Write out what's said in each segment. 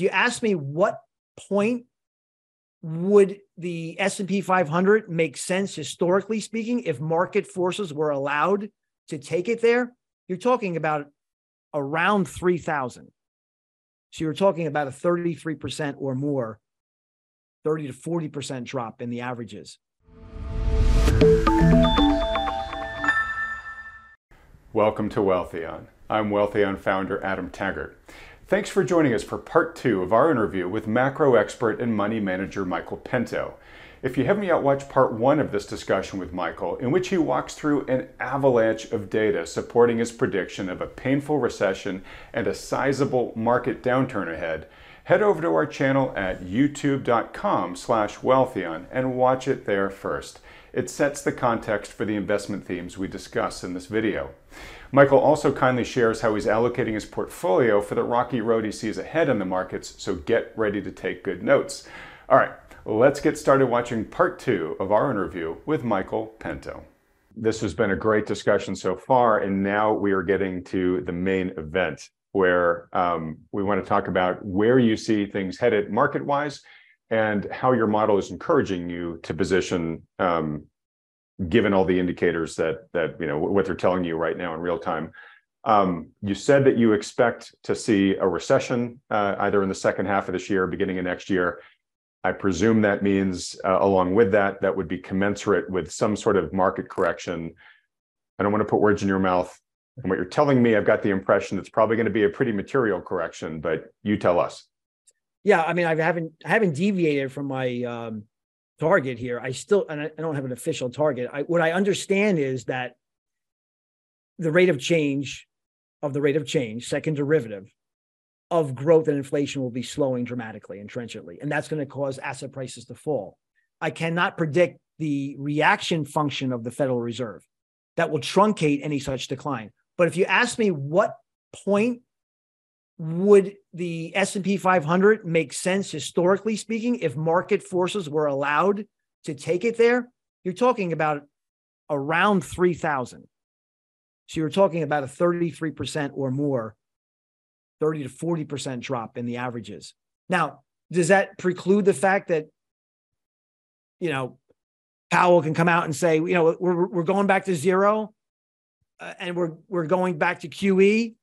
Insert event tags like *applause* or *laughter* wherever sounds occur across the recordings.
if you ask me what point would the S&P 500 make sense historically speaking if market forces were allowed to take it there, you're talking about around 3000. So you're talking about a 33% or more 30 to 40% drop in the averages. Welcome to Wealthion. I'm Wealthion founder Adam Taggart. Thanks for joining us for part two of our interview with macro expert and money manager Michael Pento. If you haven't yet watched part one of this discussion with Michael, in which he walks through an avalanche of data supporting his prediction of a painful recession and a sizable market downturn ahead, head over to our channel at youtube.com slash wealthion and watch it there first. It sets the context for the investment themes we discuss in this video. Michael also kindly shares how he's allocating his portfolio for the rocky road he sees ahead in the markets, so get ready to take good notes. All right, let's get started watching part two of our interview with Michael Pento. This has been a great discussion so far, and now we are getting to the main event where um, we want to talk about where you see things headed market wise and how your model is encouraging you to position um, given all the indicators that that you know what they're telling you right now in real time. Um, you said that you expect to see a recession uh, either in the second half of this year or beginning of next year. I presume that means uh, along with that that would be commensurate with some sort of market correction. I don't want to put words in your mouth. And what you're telling me i've got the impression it's probably going to be a pretty material correction but you tell us. Yeah, I mean, I haven't I haven't deviated from my um, target here. I still and I, I don't have an official target. I, what I understand is that the rate of change of the rate of change, second derivative of growth and inflation will be slowing dramatically and trenchantly, and that's going to cause asset prices to fall. I cannot predict the reaction function of the Federal Reserve that will truncate any such decline. But if you ask me what point would the S&P 500 make sense historically speaking if market forces were allowed to take it there? You're talking about around 3000. So you're talking about a 33% or more 30 to 40% drop in the averages. Now, does that preclude the fact that you know Powell can come out and say, you know, we're we're going back to zero uh, and we're we're going back to QE?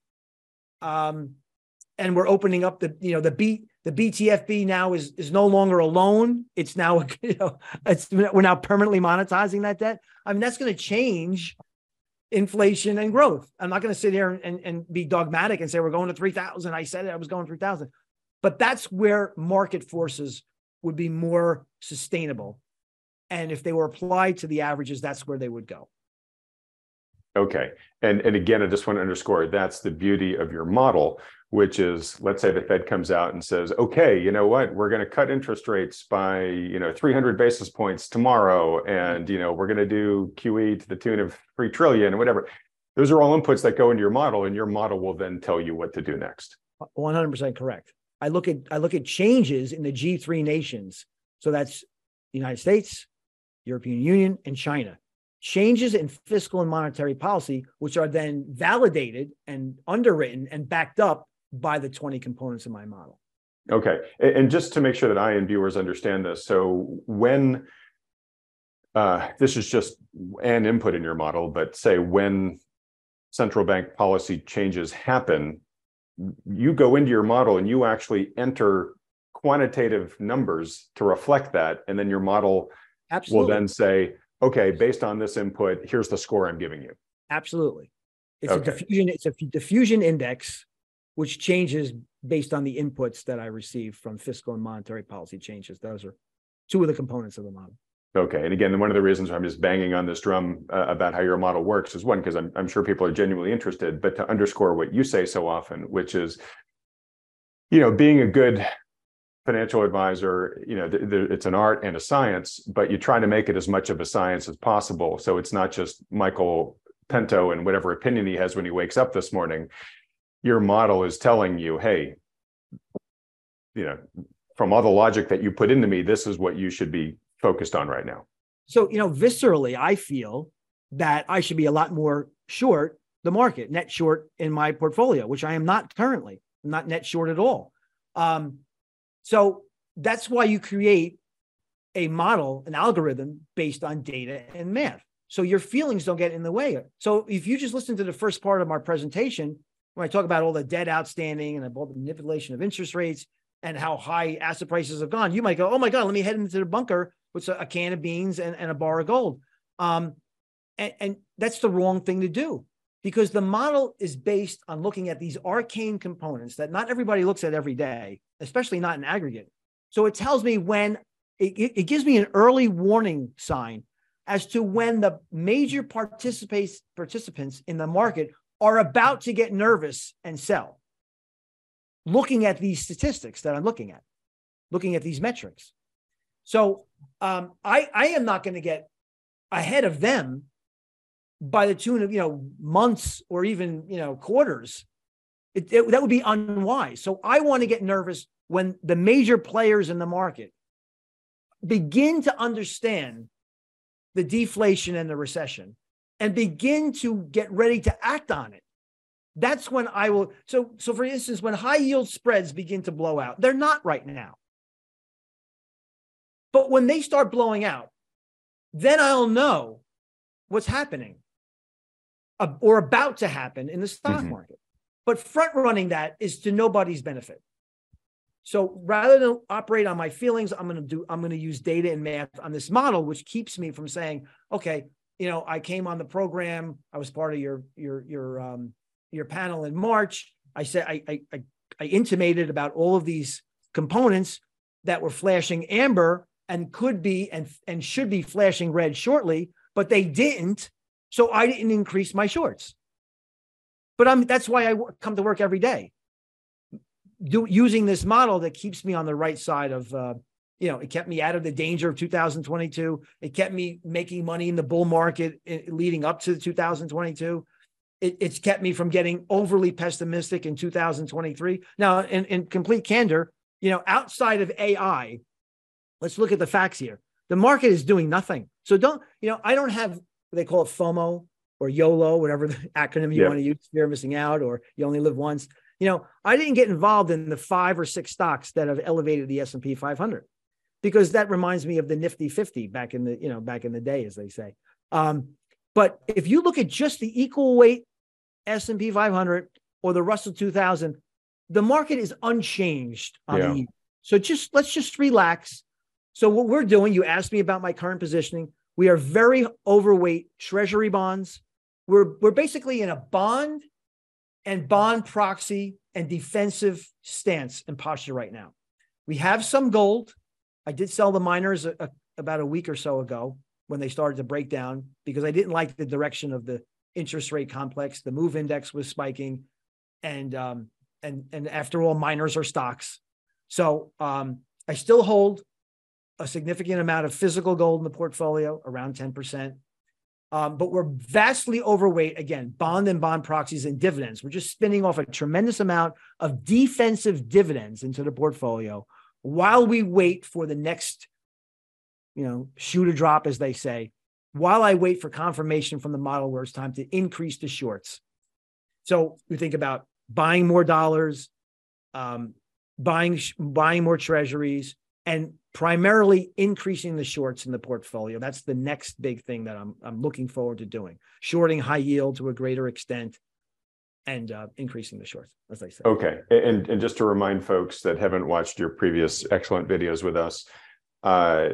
Um, and we're opening up the you know the B the BTFP now is is no longer a loan. It's now *laughs* you know it's we're now permanently monetizing that debt. I mean that's going to change inflation and growth. I'm not going to sit here and, and be dogmatic and say we're going to 3000. I said it, I was going 3000. But that's where market forces would be more sustainable. And if they were applied to the averages, that's where they would go. Okay. And and again, I just want to underscore that's the beauty of your model which is let's say the fed comes out and says okay you know what? We're going to cut interest rates by you know 300 basis points tomorrow and you know we're going to do qe to the tune of 3 trillion or whatever. Those are all inputs that go into your model and your model will then tell you what to do next. 100% correct. I look at i look at changes in the g3 nations. So that's the united states european union and china. Changes in fiscal and monetary policy, which are then validated and underwritten and backed up by the 20 components of my model. Okay. And just to make sure that I and viewers understand this, so when uh, this is just an input in your model, but say when central bank policy changes happen, you go into your model and you actually enter quantitative numbers to reflect that. And then your model Absolutely. will then say, okay, based on this input, here's the score I'm giving you. Absolutely. It's okay. a diffusion, it's a diffusion index which changes based on the inputs that I receive from fiscal and monetary policy changes. Those are two of the components of the model. Okay. And again, one of the reasons I'm just banging on this drum uh, about how your model works is one, because I'm, I'm sure people are genuinely interested, but to underscore what you say so often, which is, you know, being a good financial advisor, you know, th- th- it's an art and a science, but you try to make it as much of a science as possible. So it's not just Michael Pento and whatever opinion he has when he wakes up this morning your model is telling you, hey, you know, from all the logic that you put into me, this is what you should be focused on right now. So, you know, viscerally, I feel that I should be a lot more short the market, net short in my portfolio, which I am not currently. I'm not net short at all. Um, So that's why you create a model, an algorithm based on data and math. So your feelings don't get in the way. So if you just listen to the first part of our presentation, when I talk about all the debt outstanding and about the manipulation of interest rates and how high asset prices have gone, you might go, "Oh my God, let me head into the bunker with a, can of beans and, and a bar of gold." Um, and, and that's the wrong thing to do because the model is based on looking at these arcane components that not everybody looks at every day, especially not in aggregate. So it tells me when it, it gives me an early warning sign as to when the major participants participants in the market are about to get nervous and sell. Looking at these statistics that I'm looking at, looking at these metrics. So um, I, I am not going to get ahead of them by the tune of you know months or even you know quarters it, it, that would be unwise so i want to get nervous when the major players in the market begin to understand the deflation and the recession and begin to get ready to act on it that's when i will so so for instance when high yield spreads begin to blow out they're not right now but when they start blowing out then i'll know what's happening or about to happen in the stock mm-hmm. market. But front running that is to nobody's benefit. So rather than operate on my feelings, I'm going to do I'm going to use data and math on this model, which keeps me from saying, okay, you know, I came on the program, I was part of your your your um your panel in March. I said I I I, I intimated about all of these components that were flashing amber and could be and and should be flashing red shortly, but they didn't. So I didn't increase my shorts. But I'm that's why I come to work every day. Do, using this model that keeps me on the right side of uh, you know, it kept me out of the danger of 2022. It kept me making money in the bull market eh, leading up to 2022. It, it's kept me from getting overly pessimistic in 2023. Now, in, in complete candor, you know, outside of AI, let's look at the facts here. The market is doing nothing. So don't, you know, I don't have they call it FOMO or YOLO, whatever the *laughs* acronym you yeah. want to use, fear of missing out, or you only live once. You know, I didn't get involved in the five or six stocks that have elevated the S&P 500 because that reminds me of the Nifty 50 back in the, you know, back in the day, as they say. Um, but if you look at just the equal weight S&P 500 or the Russell 2000, the market is unchanged on yeah. the year. So just let's just relax. So what we're doing, you asked me about my current positioning. We are very overweight treasury bonds. We're, we're basically in a bond and bond proxy and defensive stance and posture right now. We have some gold. I did sell the miners a, a, about a week or so ago when they started to break down because I didn't like the direction of the interest rate complex. The move index was spiking, and um, and and after all, miners are stocks. So um, I still hold a significant amount of physical gold in the portfolio, around 10%. Um, but we're vastly overweight, again, bond and bond proxies and dividends. We're just spinning off a tremendous amount of defensive dividends into the portfolio while we wait for the next, you know, shoe to drop, as they say, while I wait for confirmation from the model where it's time to increase the shorts. So we think about buying more dollars, um, buying buying more treasuries, and primarily increasing the shorts in the portfolio. That's the next big thing that I'm I'm looking forward to doing. Shorting high yield to a greater extent and uh, increasing the shorts, as I said. Okay, and and just to remind folks that haven't watched your previous excellent videos with us, uh,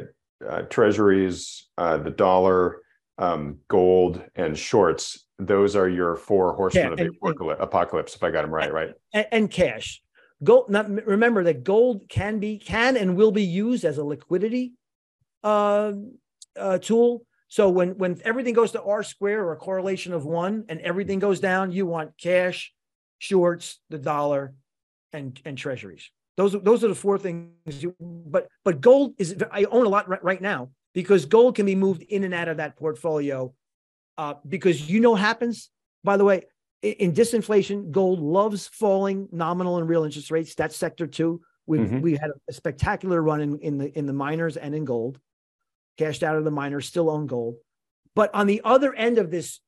uh, treasuries, uh, the dollar, um, gold, and shorts. Those are your four horsemen yeah, of the and, apocalypse. If I got them right, right? And, and cash gold not remember that gold can be can and will be used as a liquidity uh, uh, tool so when when everything goes to r square or a correlation of one and everything goes down you want cash shorts the dollar and and treasuries those those are the four things you, but but gold is i own a lot right, right now because gold can be moved in and out of that portfolio uh, because you know happens by the way in disinflation, gold loves falling nominal and real interest rates. That's sector two. We mm-hmm. we had a spectacular run in, in the in the miners and in gold. Cashed out of the miners, still own gold. But on the other end of this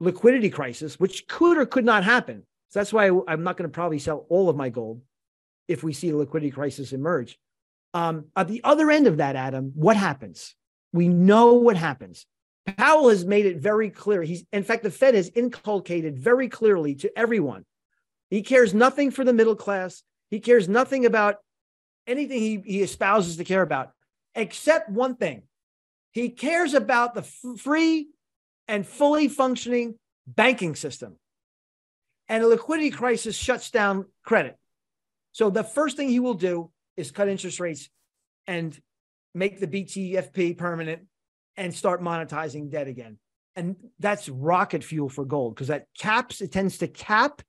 liquidity crisis, which could or could not happen, so that's why I'm not going to probably sell all of my gold. if we see a liquidity crisis emerge. Um, at the other end of that, Adam, what happens? We know what happens. Powell has made it very clear. He's, in fact, the Fed has inculcated very clearly to everyone. He cares nothing for the middle class. He cares nothing about anything he, he espouses to care about, except one thing. He cares about the free and fully functioning banking system. And a liquidity crisis shuts down credit. So the first thing he will do is cut interest rates and make the BTFP permanent and start monetizing debt again. And that's rocket fuel for gold because that caps, it tends to cap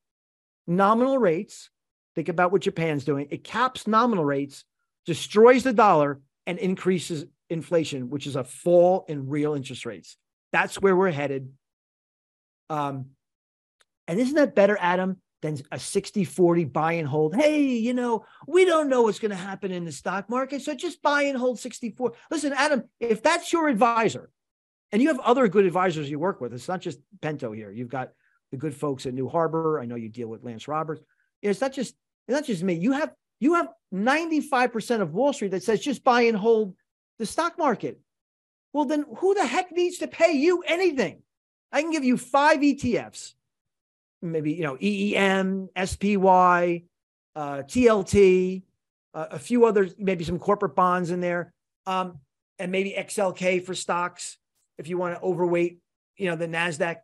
nominal rates. Think about what Japan's doing. It caps nominal rates, destroys the dollar, and increases inflation, which is a fall in real interest rates. That's where we're headed. Um, and isn't that better, Adam, than a 60 40 buy and hold? Hey, you know, we don't know what's going to happen in the stock market. So just buy and hold 64. Listen, Adam, if that's your advisor, and you have other good advisors you work with, it's not just Pento here. You've got the good folks at New Harbor. I know you deal with Lance Roberts. It's not just it's not just me. You have you have 95% of Wall Street that says just buy and hold the stock market. Well, then who the heck needs to pay you anything? I can give you five ETFs, maybe, you know, EEM, SPY, uh, TLT, uh, a few others, maybe some corporate bonds in there, um, and maybe XLK for stocks if you want to overweight, you know, the NASDAQ.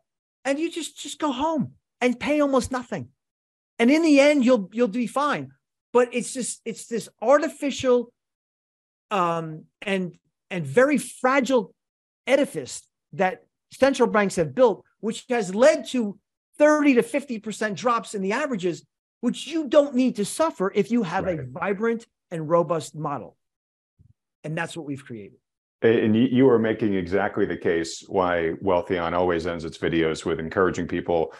And you just just go home and pay almost nothing. And in the end, you'll you'll be fine. But it's just it's this artificial um, and and very fragile edifice that central banks have built, which has led to 30 to 50% drops in the averages, which you don't need to suffer if you have right. a vibrant and robust model. And that's what we've created. And you are making exactly the case why Wealthion always ends its videos with encouraging people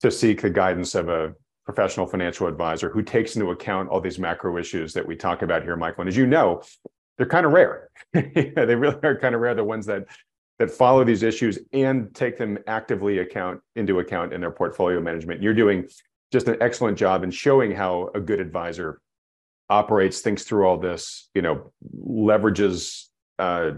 to seek the guidance of a professional financial advisor who takes into account all these macro issues that we talk about here, Michael. And as you know, they're kind of rare. *laughs* they really are kind of rare. The ones that that follow these issues and take them actively account into account in their portfolio management. You're doing just an excellent job in showing how a good advisor operates, thinks through all this, you know, leverages uh,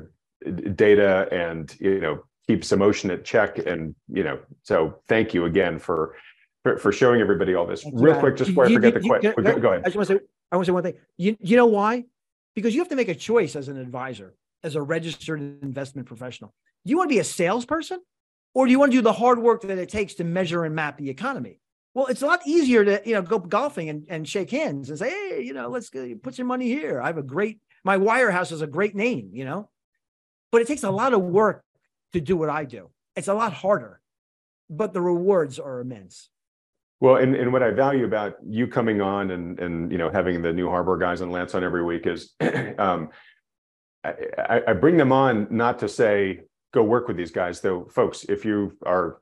data and you know keeps emotion at check. And you know, so thank you again for for, for showing everybody all this. Real quick, just before you, I forget you, the question, go, go, ahead. I just want to say, I want to say one thing. You you know why? because you have to make a choice as an advisor, as a registered investment professional. Do you want to be a salesperson or do you want to do the hard work that it takes to measure and map the economy? Well, it's a lot easier to, you know, go golfing and, and shake hands and say, hey, you know, let's put some money here. I have a great, my wirehouse is a great name, you know, but it takes a lot of work to do what I do. It's a lot harder, but the rewards are immense. Well, and, and what I value about you coming on and and you know having the New Harbor guys and Lance on every week is *clears throat* um, I, I bring them on not to say go work with these guys, though, folks. If you are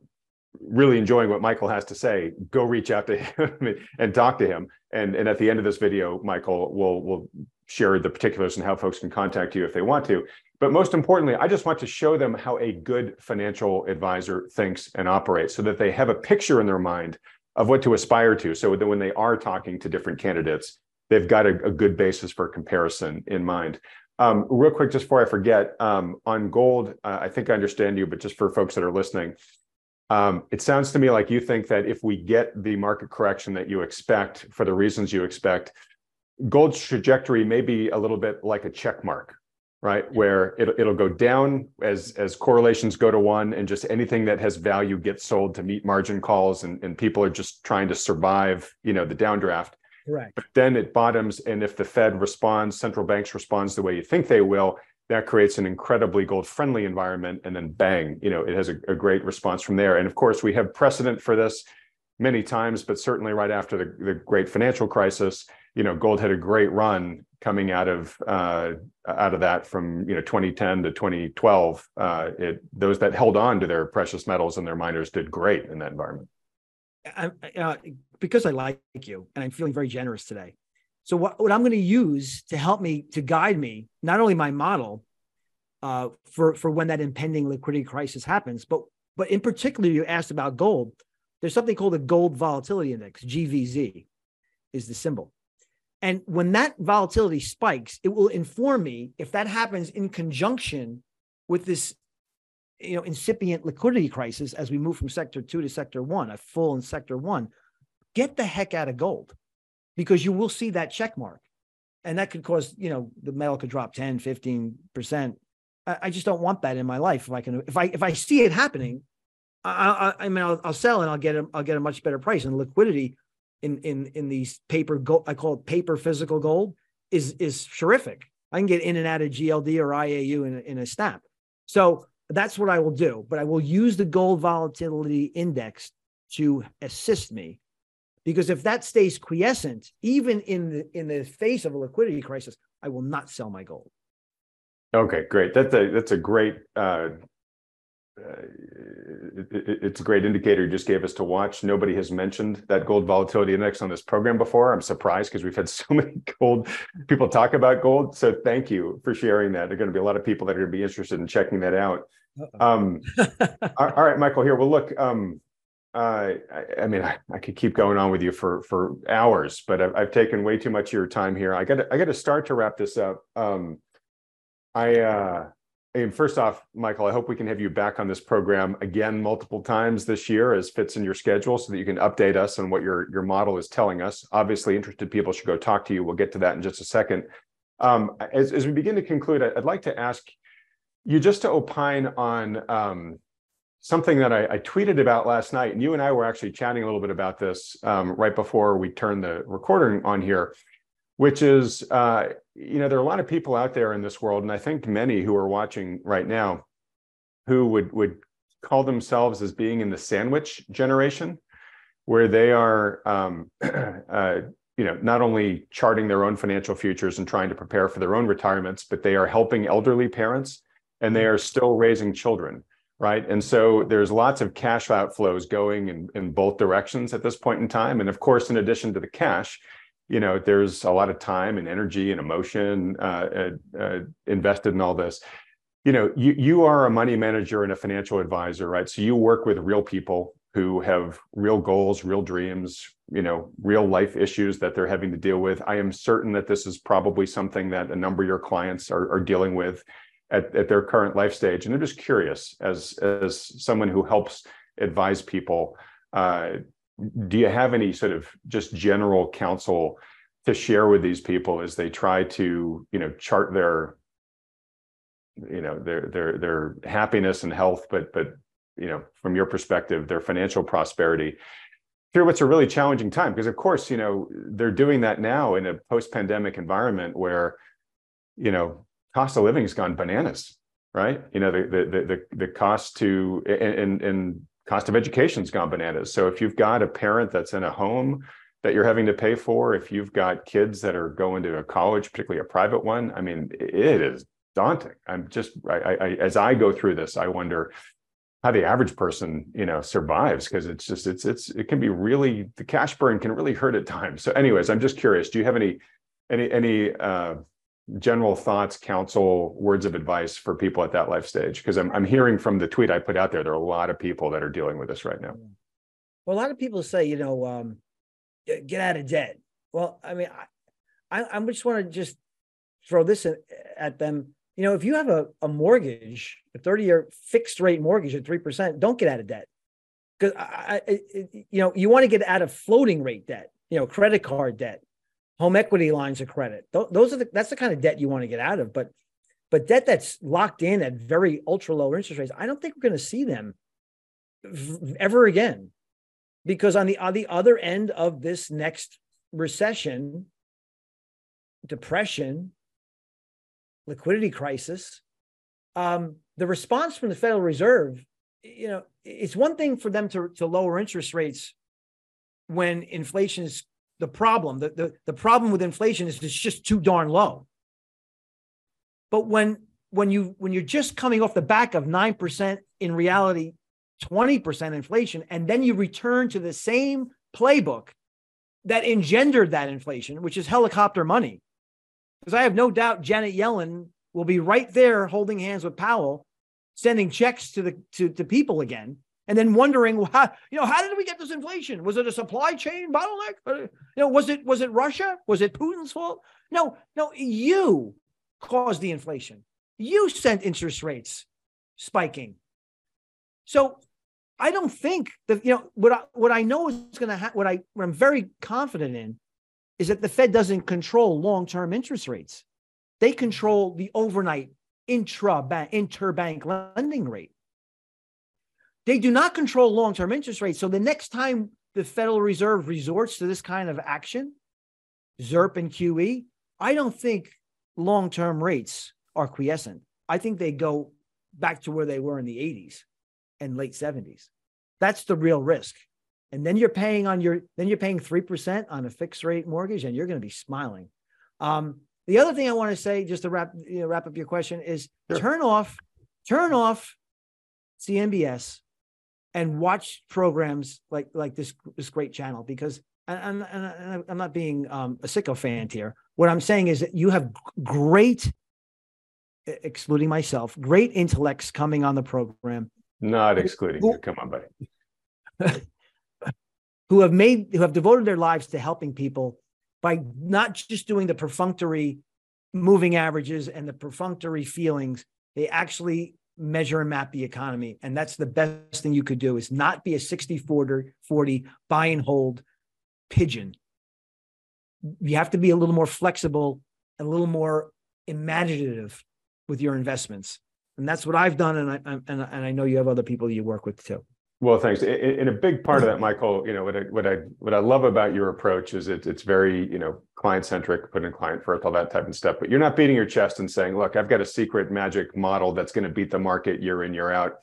really enjoying what Michael has to say, go reach out to *laughs* him and talk to him. And and at the end of this video, Michael will will share the particulars and how folks can contact you if they want to. But most importantly, I just want to show them how a good financial advisor thinks and operates so that they have a picture in their mind of what to aspire to. So that when they are talking to different candidates they've got a, a good basis for comparison in mind. Um, real quick just before i forget um, on gold uh, i think i understand you but just for folks that are listening um, it sounds to me like you think that if we get the market correction that you expect for the reasons you expect gold's trajectory may be a little bit like a check mark right? Where it'll, it'll go down as, as correlations go to one and just anything that has value gets sold to meet margin calls and, and people are just trying to survive, you know, the downdraft. Right. But then it bottoms. And if the Fed responds, central banks responds the way you think they will, that creates an incredibly gold friendly environment. And then bang, you know, it has a, a great response from there. And of course, we have precedent for this many times, but certainly right after the, the great financial crisis, you know, gold had a great run coming out of uh, out of that from you know 2010 to 2012. Uh, it those that held on to their precious metals and their miners did great in that environment. I, uh, because I like you and I'm feeling very generous today. So what, what I'm going to use to help me to guide me, not only my model uh, for for when that impending liquidity crisis happens, but but in particular, you asked about gold. There's something called the Gold Volatility Index, GVZ, is the symbol. And when that volatility spikes, it will inform me if that happens in conjunction with this you know incipient liquidity crisis as we move from sector 2 to sector 1, a full in sector 1. Get the heck out of gold because you will see that check mark. And that could cause, you know, the metal could drop 10, 15%. I, I just don't want that in my life. If I can if I if I see it happening, I, I, I mean, I'll, I'll, sell and I'll get a, I'll get a much better price. And liquidity in in in these paper gold, I call it paper physical gold, is is terrific. I can get in and out of GLD or IAU in in a snap. So that's what I will do. But I will use the gold volatility index to assist me, because if that stays quiescent, even in the in the face of a liquidity crisis, I will not sell my gold. Okay, great. That's a that's a great uh, uh, it, it's a great indicator you just gave us to watch. Nobody has mentioned that gold volatility index on this program before. I'm surprised because we've had *laughs* so many gold people talk about gold. So thank you for sharing that. There are going to be a lot of people that are going to be interested in checking that out. Um, *laughs* all right, Michael. Here, well, look. Um, uh, I, I, mean, I, I, could keep going on with you for for hours, but I've, I've taken way too much of your time here. I got I got to start to wrap this up. Um, I uh, and first off, Michael, I hope we can have you back on this program again multiple times this year as fits in your schedule so that you can update us on what your, your model is telling us. Obviously, interested people should go talk to you. We'll get to that in just a second. Um, as, as we begin to conclude, I'd like to ask you just to opine on um, something that I, I, tweeted about last night. And you and I were actually chatting a little bit about this um, right before we turned the recording on here which is, uh, you know, there are a lot of people out there in this world, and I think many who are watching right now, who would would call themselves as being in the sandwich generation, where they are, um, *clears throat* uh, you know, not only charting their own financial futures and trying to prepare for their own retirements, but they are helping elderly parents, and they are still raising children right? And so there's lots of cash outflows going in, in both directions at this point in time. And of course, in addition to the cash, you know there's a lot of time and energy and emotion uh, uh, uh, invested in all this. You know you you are a money manager and a financial advisor right? So you work with real people who have real goals real dreams you know real life issues that they're having to deal with. I am certain that this is probably something that a number of your clients are, are dealing with at, at their current life stage. And i'm just curious as as someone who helps advise people uh, do you have any sort of just general counsel to share with these people as they try to you know chart their you know their their their happiness and health but but you know from your perspective their financial prosperity? Through what's a really challenging time because of course you know they're doing that now in a post-pandemic environment where you know cost of living has gone bananas right? You know the the the, the cost to and and cost of education's gone bananas. So if you've got a parent that's in a home that you're having to pay for, if you've got kids that are going to a college, particularly a private one, I mean, it is daunting. I'm just, I, I as I go through this, I wonder how the average person, you know, survives because it's just, it's, it's, it can be really, the cash burn can really hurt at times. So, anyways, I'm just curious. Do you have any, any, any, uh, general thoughts, counsel, words of advice for people at that life stage? Because I'm I'm hearing from the tweet I put out there, there are a lot of people that are dealing with this right now. Well, a lot of people say, you know, um, get out of debt. Well, I mean, I I, just want to just throw this at them. You know, if you have a, a mortgage, a 30 year fixed rate mortgage at 3%, don't get out of debt. Because I, I, you know, you want to get out of floating rate debt, you know, credit card debt, home equity lines of credit. Those are the, that's the kind of debt you want to get out of. But but debt that's locked in at very ultra low interest rates, I don't think we're going to see them ever again, because on the on the other end of this next recession, depression, liquidity crisis, um, the response from the Federal Reserve, you know, it's one thing for them to to lower interest rates when inflation is the problem. The, the, the problem with inflation is it's just too darn low. But when when you when you're just coming off the back of 9% in reality 20% inflation and then you return to the same playbook that engendered that inflation which is helicopter money because i have no doubt janet yellen will be right there holding hands with powell sending checks to the to, to people again and then wondering how you know how did we get this inflation? Was it a supply chain bottleneck? Uh, you know, was it was it Russia? Was it Putin's fault? No, no, you caused the inflation. You sent interest rates spiking. So I don't think that you know what I, what I know is going to happen. What I what I'm very confident in is that the Fed doesn't control long term interest rates. They control the overnight intra bank interbank lending rate. They do not control long term interest rates. So the next time the Federal Reserve resorts to this kind of action, ZIRP and QE, I don't think long term rates are quiescent. I think they go back to where they were in the 80s and late 70s. That's the real risk. And then you're paying on your then you're paying 3% on a fixed rate mortgage and you're going to be smiling. Um, the other thing I want to say, just to wrap you know, wrap up your question, is sure. turn off, turn off CNBS and watch programs like like this this great channel because and, and, I'm not being um, a sycophant here. What I'm saying is that you have great, excluding myself, great intellects coming on the program. Not excluding who, you. Come on, buddy. *laughs* who have made who have devoted their lives to helping people by not just doing the perfunctory moving averages and the perfunctory feelings. They actually measure and map the economy. And that's the best thing you could do is not be a 60 40, 40 buy and hold pigeon. You have to be a little more flexible, and a little more imaginative with your investments. And that's what I've done. And I, and, and I know you have other people you work with too. Well, thanks. And a big part of that, *laughs* Michael, you know what I what I what I love about your approach is it, it's very you know client centric, putting client first, all that type of stuff. But you're not beating your chest and saying, "Look, I've got a secret magic model that's going to beat the market year in year out."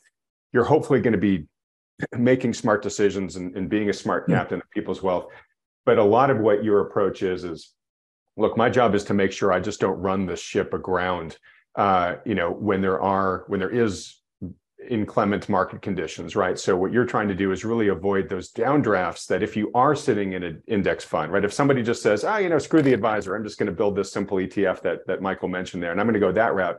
You're hopefully going to be *laughs* making smart decisions and, and being a smart hmm. captain of people's wealth. But a lot of what your approach is is, look, my job is to make sure I just don't run the ship aground. Uh, you know, when there are when there is inclement market conditions, right? So what you're trying to do is really avoid those downdrafts that if you are sitting in an index fund, right? If somebody just says, ah, oh, you know, screw the advisor, I'm just going to build this simple ETF that that Michael mentioned there, and I'm going to go that route,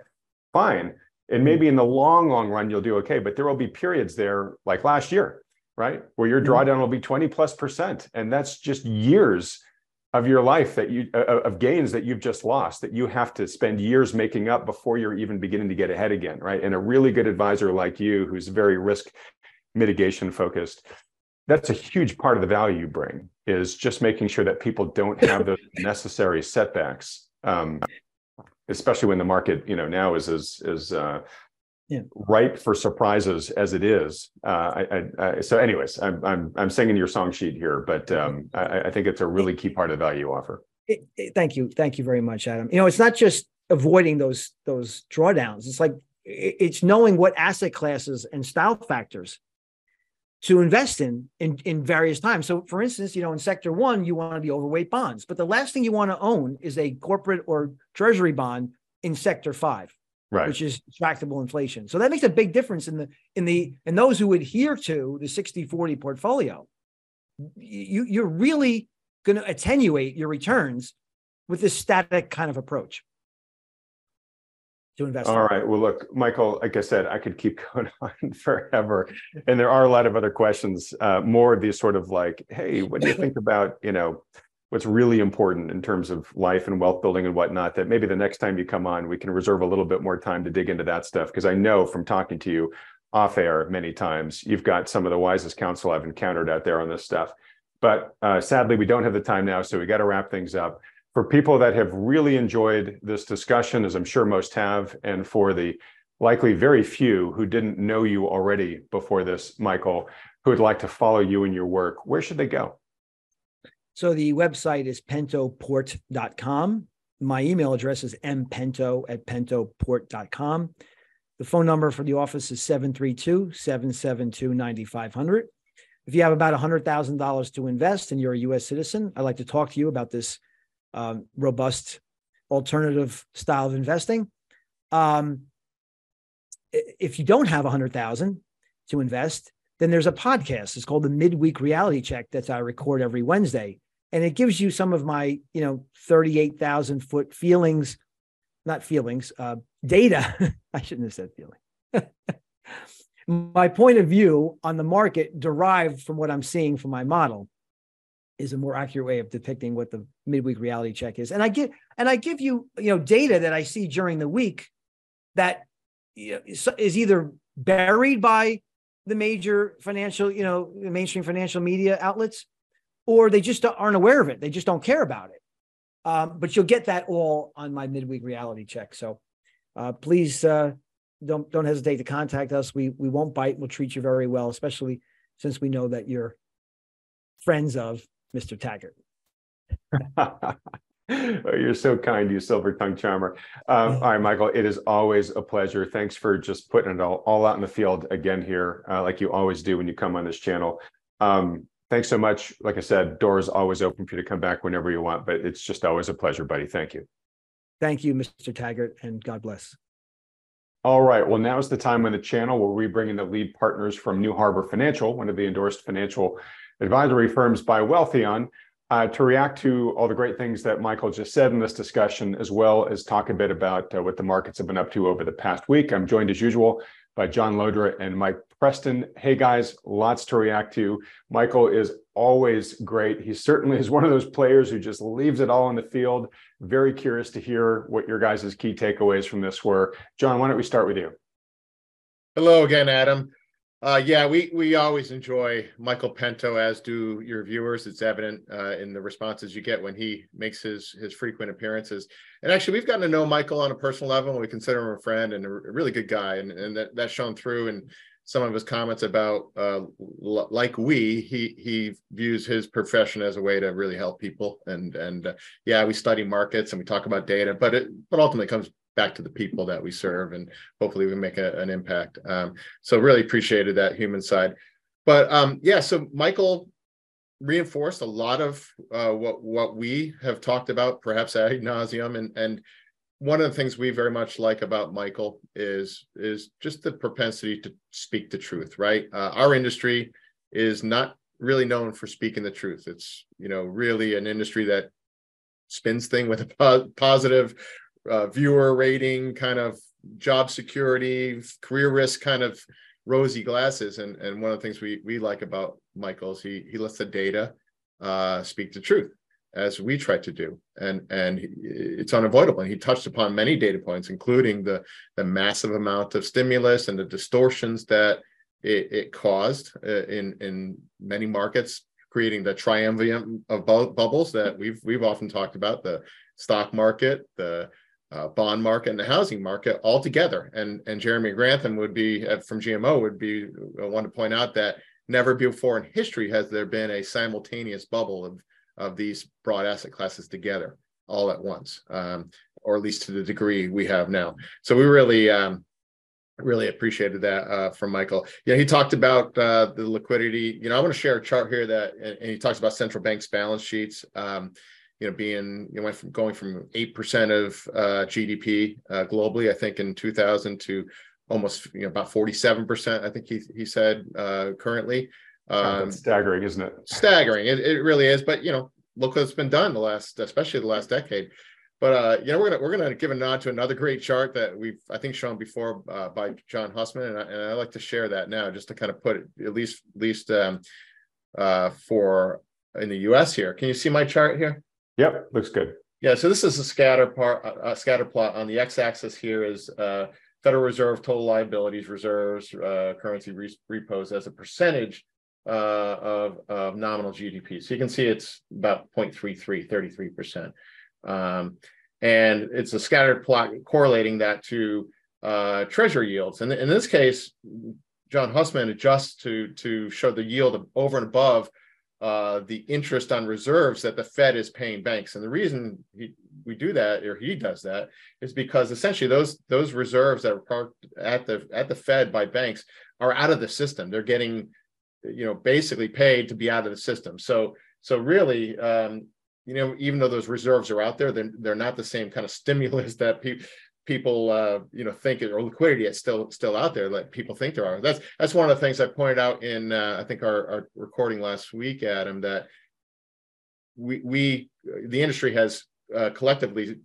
fine. And maybe in the long, long run, you'll do okay. But there will be periods there, like last year, right? Where your mm-hmm. drawdown will be 20 plus percent. And that's just years of your life that you uh, of gains that you've just lost that you have to spend years making up before you're even beginning to get ahead again right? And a really good advisor like you who's very risk mitigation focused that's a huge part of the value you bring is just making sure that people don't have those *laughs* necessary setbacks um, especially when the market you know now is as is uh, yeah. ripe for surprises as it is. Uh, I, I, so, anyways, I'm, I'm I'm singing your song sheet here, but um, I, I, think it's a really key part of the value offer. It, it, thank you, thank you very much, Adam. You know, it's not just avoiding those those drawdowns. It's like it's knowing what asset classes and style factors to invest in, in in various times. So, for instance, you know, in sector one, you want to be overweight bonds, but the last thing you want to own is a corporate or treasury bond in sector five right. which is tractable inflation. So that makes a big difference in the in the in those who adhere to the 60-40 portfolio. You you're really going to attenuate your returns with this static kind of approach to invest. All right. Well, look, Michael, like I said, I could keep *laughs* going on forever. And there are a lot of other questions, uh, more of these sort of like, hey, what do you think about, you know, what's really important in terms of life and wealth building and whatnot that maybe the next time you come on we can reserve a little bit more time to dig into that stuff. Because i know from talking to you off air many times you've got some of the wisest counsel i've encountered out there on this stuff. But uh, sadly we don't have the time now so we got to wrap things up. For people that have really enjoyed this discussion as i'm sure most have and for the likely very few who didn't know you already before this michael who would like to follow you in your work where should they go so the website is pentoport.com. My email address is mpento at pentoport.com. The phone number for the office is 732 772 9500. If you have about $100,000 to invest and you're a US citizen, I'd like to talk to you about this um, robust alternative style of investing. Um, if you don't have 100,000 to invest, then there's a podcast. It's called the Midweek Reality Check that I record every Wednesday and it gives you some of my you know 38,000 foot feelings not feelings uh, data *laughs* i shouldn't have said feeling *laughs* my point of view on the market derived from what I'm seeing from my model is a more accurate way of depicting what the midweek reality check is. And I get and I give you you know data that I see during the week that is either buried by the major financial you know mainstream financial media outlets, or they just aren't aware of it. They just don't care about it. Um, but you'll get that all on my midweek reality check. So uh, please uh, don't don't hesitate to contact us. We we won't bite. We'll treat you very well, especially since we know that you're friends of Mr. Taggart. *laughs* oh, you're so kind, you silver tongue charmer. Um, all right, Michael, it is always a pleasure. Thanks for just putting it all, all out in the field again here, uh, like you always do when you come on this channel. Um, thanks so much. Like I said, doors always open for you to come back whenever you want, but it's just always a pleasure, buddy. Thank you. Thank you, Mr. Taggart, and God bless. All right. Well, now is the time on the channel where we bring in the lead partners from New Harbor Financial, one of the endorsed financial advisory firms by Wealthion, uh, to react to all the great things that Michael just said in this discussion, as well as talk a bit about uh, what the markets have been up to over the past week. I'm joined as usual by John LoDuca and Mike Preston. Hey guys, lots to react to. Michael is always great. He certainly is one of those players who just leaves it all on the field. Very curious to hear what your guys' key takeaways from this were. John, why don't we start with you? Hello again, Adam. Uh, yeah, we we always enjoy Michael Pento, as do your viewers. It's evident uh, in the responses you get when he makes his his frequent appearances. And actually, we've gotten to know Michael on a personal level. We consider him a friend and a really good guy, and and that that's shown through in some of his comments about uh, like we he he views his profession as a way to really help people. And and uh, yeah, we study markets and we talk about data, but it but ultimately comes back to the people that we serve and hopefully we make a, an impact. Um, so really appreciated that human side. But um, yeah so michael reinforced a lot of uh, what what we have talked about perhaps ad nauseum and and one of the things we very much like about michael is is just the propensity to speak the truth right? Uh, our industry is not really known for speaking the truth. It's you know really an industry that spins thing with a po- positive uh, viewer rating, kind of job security, career risk, kind of rosy glasses. And and one of the things we we like about Michael is he he lets the data uh, speak the truth as we try to do and and it's unavoidable and he touched upon many data points including the the massive amount of stimulus and the distortions that it, it caused uh, in in many markets creating the triumvirate of bu- bubbles that we've we've often talked about the stock market the uh, bond market and the housing market all together. And and Jeremy Grantham would be uh, from GMO would be uh, one to point out that never before in history has there been a simultaneous bubble of of these broad asset classes together all at once, um, or at least to the degree we have now. So we really. Um, really appreciated that uh, from Michael. Yeah, he talked about uh, the liquidity. You know, I want to share a chart here that, and, and he talks about central banks' balance sheets. Um, you know, being you know, went from going from eight percent of uh, GDP uh, globally, I think in 2000 to almost you know about 47 percent. I think he he said uh, currently. Um, That's staggering, isn't it? Staggering. It, it really is. But you know, look what's been done the last, especially the last decade. But uh, you know, we're gonna we're gonna give a nod to another great chart that we've I think shown before uh, by John Hussman, and I, and I like to share that now just to kind of put it at least at least um, uh, for in the U.S. here. Can you see my chart here? Yep, looks good. Yeah, so this is a scatter part, a scatter plot. On the x-axis here is uh, Federal Reserve total liabilities, reserves, uh, currency re- repos as a percentage uh, of, of nominal GDP. So you can see it's about 0.33, 33%. Um, and it's a scattered plot correlating that to uh, treasury yields. And in this case, John Hussman adjusts to to show the yield over and above uh, the interest on reserves that the Fed is paying banks. And the reason he, we do that, or he does that, is because essentially those those reserves that are parked at the at the Fed by banks are out of the system. They're getting, you know, basically paid to be out of the system. So so really, um, you know, even though those reserves are out there, they're, they're not the same kind of stimulus *laughs* that people people uh, you know think it, or liquidity is still still out there like people think there are. That's that's one of the things I pointed out in uh, I think our, our recording last week, Adam, that we we the industry has uh, collectively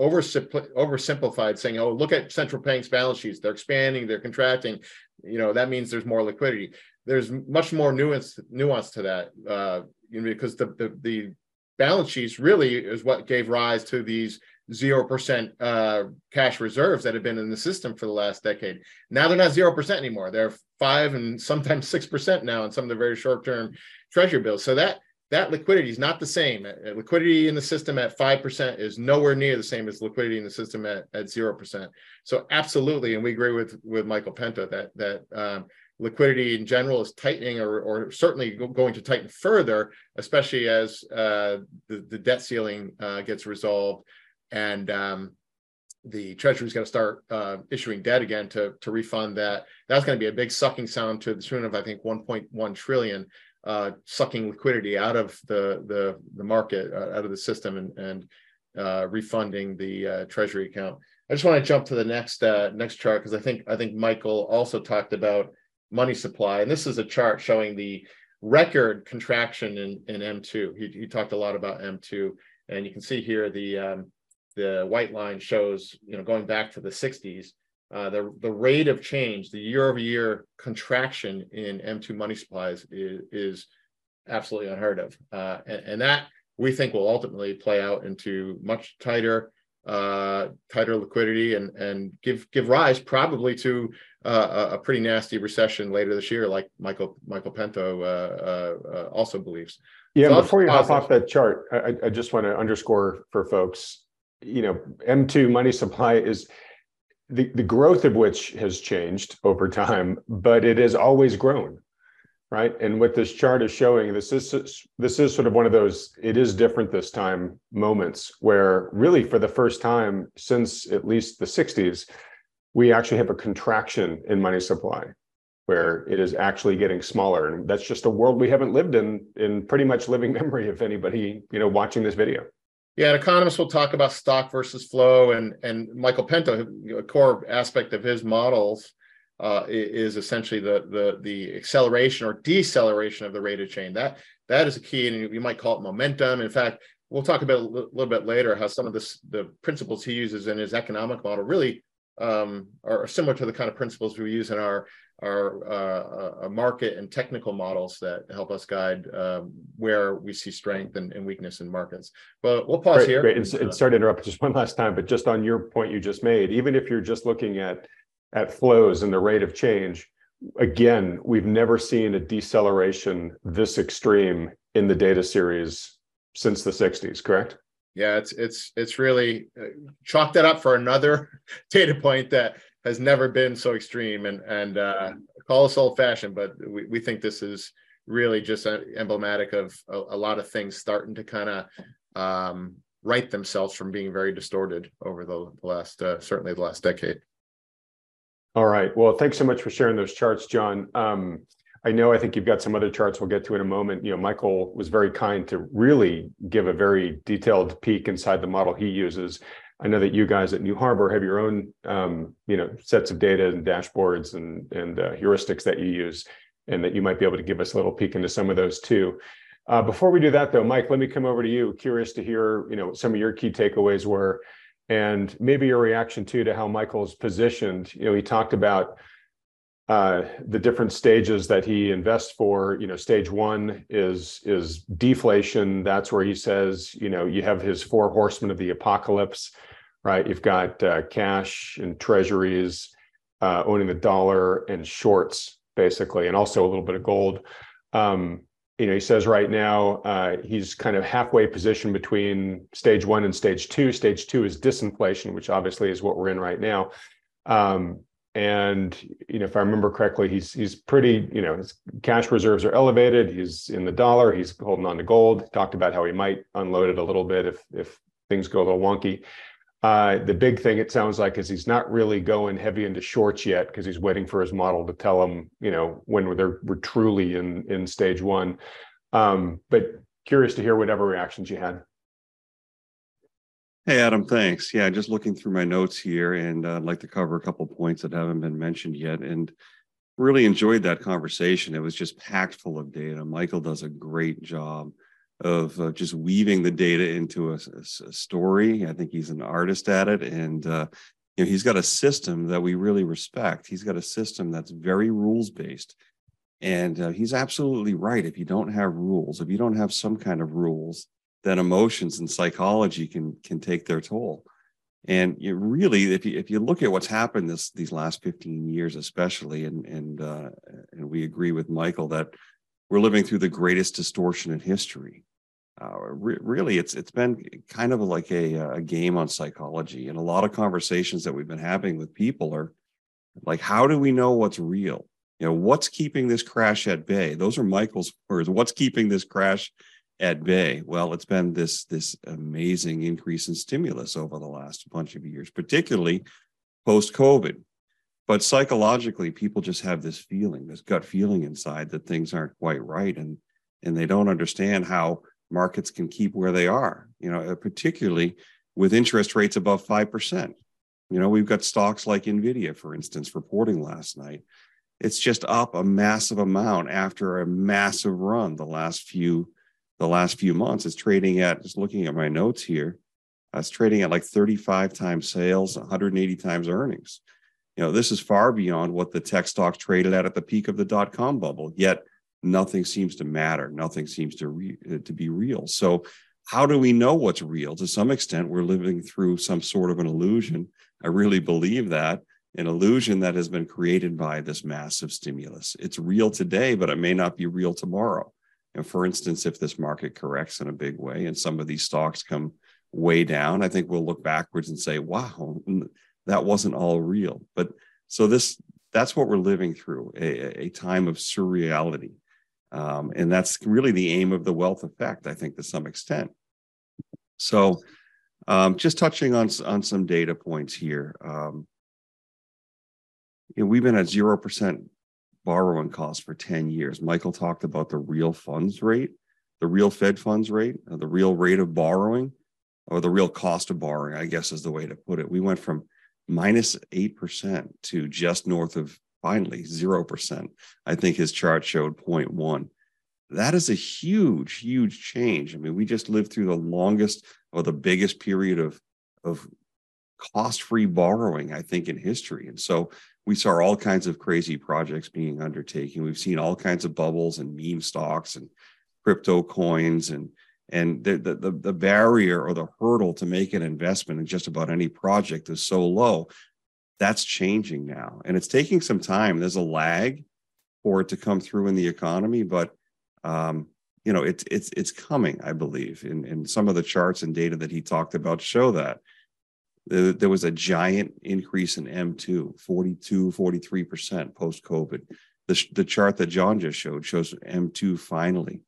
oversimplified, saying, "Oh, look at central banks' balance sheets; they're expanding, they're contracting." You know that means there's more liquidity. There's much more nuance nuance to that, uh, you know, because the, the the balance sheets really is what gave rise to these zero percent uh, cash reserves that have been in the system for the last decade. Now they're not zero percent anymore. They're five and sometimes *laughs* six percent now in some of the very short term treasury bills. So that that liquidity is not the same. Uh, liquidity in the system at 5% is nowhere near the same as liquidity in the system at, at 0%. So absolutely, and we agree with, with Michael Pento that, that um, liquidity in general is tightening or, or certainly going to tighten further, especially as uh, the, the debt ceiling uh, gets resolved and um, the Treasury's going to start uh, issuing debt again to, to refund that. That's going to be a big sucking sound to the tune of, I think, 1.1 trillion uh, sucking liquidity out of the the, the market, uh, out of the system, and, and uh, refunding the uh, treasury account. I just want to jump to the next uh, next chart because I think I think Michael also talked about money supply, and this is a chart showing the record contraction in, in M2. He, he talked a lot about M2, and you can see here the um, the white line shows you know going back to the 60s uh, the the rate of change, the year over year contraction in M2 money supplies is, is absolutely unheard of, uh, and, and, that we think will ultimately play out into much tighter uh, tighter liquidity and and give give rise probably to uh, a pretty nasty recession later this year, like Michael Michael Pento uh, uh, also believes. Yeah, so before you hop off that chart, I, I just want to underscore for folks, you know, M2 money supply is the, the growth of which has changed over time, but it has always grown, right? And what this chart is showing, this is this is sort of one of those it is different this time moments where really for the first time since at least the 60s, we actually have a contraction in money supply where it is actually getting smaller. And that's just a world we haven't lived in in pretty much living *laughs* memory of anybody, you know, watching this video. Yeah, economists will talk about stock versus flow, and and Michael Pento, a core aspect of his models uh, is essentially the the the acceleration or deceleration of the rate of change. That that is a key, and you might call it momentum. In fact, we'll talk about a little bit later how some of this the principles he uses in his economic model really um, are similar to the kind of principles we use in our our uh, uh, market and technical models that help us guide um, where we see strength and, and, weakness in markets. But we'll pause great, here. Great. And, and sorry to interrupt *laughs* just one last time, but just on your point you just made, even if you're just looking at at flows and the rate of change, again, we've never seen a deceleration this extreme in the data series since the 60s, correct? Yeah, it's it's it's really uh, chalk that up for another *laughs* data point that has never been so extreme and and uh, call us old fashioned, but we, we think this is really just emblematic of a, a, lot of things starting to kind of um, right themselves from being very distorted over the, the last uh, certainly the last decade. All right. Well, thanks so much for sharing those charts, John. Um, I know I think you've got some other charts we'll get to in a moment. You know, Michael was very kind to really give a very detailed peek inside the model he uses. I know that you guys at New Harbor have your own, um, you know, sets of data and dashboards and and uh, heuristics that you use, and that you might be able to give us a little peek into some of those too. Uh, before we do that, though, Mike, let me come over to you. Curious to hear, you know, some of your key takeaways were, and maybe your reaction too to how Michael's positioned. You know, he talked about uh, the different stages that he invests for. You know, stage one is is deflation. That's where he says, you know, you have his four horsemen of the apocalypse, right? You've got uh, cash and treasuries, uh, owning the dollar and shorts, basically, and also a little bit of gold. Um, you know, he says right now uh, he's kind of halfway position between stage one and stage two. Stage two is disinflation, which obviously is what we're in right now. Um, and you know if i remember correctly he's he's pretty you know his cash reserves are elevated. He's in the dollar. He's holding on to gold. He talked about how he might unload it a little bit if if things go a little wonky. Uh, the big thing it sounds like is he's not really going heavy into shorts yet because he's waiting for his model to tell him you know when they're we're truly in in stage one. Um, but curious to hear whatever reactions you had Hey, Adam, thanks. Yeah, just looking through my notes here, and uh, I'd like to cover a couple points that haven't been mentioned yet. And really enjoyed that conversation. It was just packed full of data. Michael does a great job of uh, just weaving the data into a, a, story. I think he's an artist at it, and uh, you know he's got a system that we really respect. He's got a system that's very rules based, and uh, he's absolutely right. If you don't have rules, if you don't have some kind of rules, then emotions and psychology can can take their toll. And you really, if you if you look at what's happened this these last 15 years, especially, and and uh, and we agree with Michael that we're living through the greatest distortion in history. Uh, re- really, it's it's been kind of like a, a game on psychology, and a lot of conversations that we've been having with people are like, how do we know what's real? You know, what's keeping this crash at bay? Those are Michael's words. What's keeping this crash at bay? Well, it's been this this amazing increase in stimulus over the last bunch of years, particularly post COVID. But psychologically, people just have this feeling, this gut feeling inside that things aren't quite right, and and they don't understand how markets can keep where they are. You know, uh, particularly with interest rates above five percent. You know, we've got stocks like Nvidia, for instance, reporting last night. It's just up a massive amount after a massive run the last few the last few months. It's trading at just looking at my notes here. It's trading at like 35 times sales, 180 times earnings you know, this is far beyond what the tech stocks traded at at the peak of the dot com bubble. Yet nothing seems to matter. Nothing seems to re- uh, to be real. So how do we know what's real? To some extent, we're living through some sort of an illusion. I really believe that an illusion that has been created by this massive stimulus. It's real today, but it may not be real tomorrow. And for instance, if this market corrects in a big way and some of these stocks come way down, I think we'll look backwards and say, wow, that wasn't all real. But so this that's what we're living through a, a time of surreality. Um, and that's really the aim of the wealth effect, I think, to some extent. So, um, just touching on, on some data points here. Um, you know, we've been at 0% borrowing costs for 10 years. Michael talked about the real funds rate, the real Fed funds rate, uh, the real rate of borrowing, or the real cost of borrowing, I guess is the way to put it. We went from minus 8% to just north of finally 0%. I think his chart showed 0.1. That is a huge, huge change. I mean, we just lived through the longest or the biggest period of, of cost free borrowing, I think, in history. And so we saw all kinds of crazy projects being undertaken. We've seen all kinds of bubbles and meme stocks and crypto coins and and the, the the barrier or the hurdle to make an investment in just about any project is so low. That's changing now and it's taking some time. There's a lag for it to come through in the economy but um, you know it's it's it's coming i believe and, and some of the charts and data that he talked about show that there was a giant increase in m2 42 43% post covid the, the chart that john just showed shows m2 finally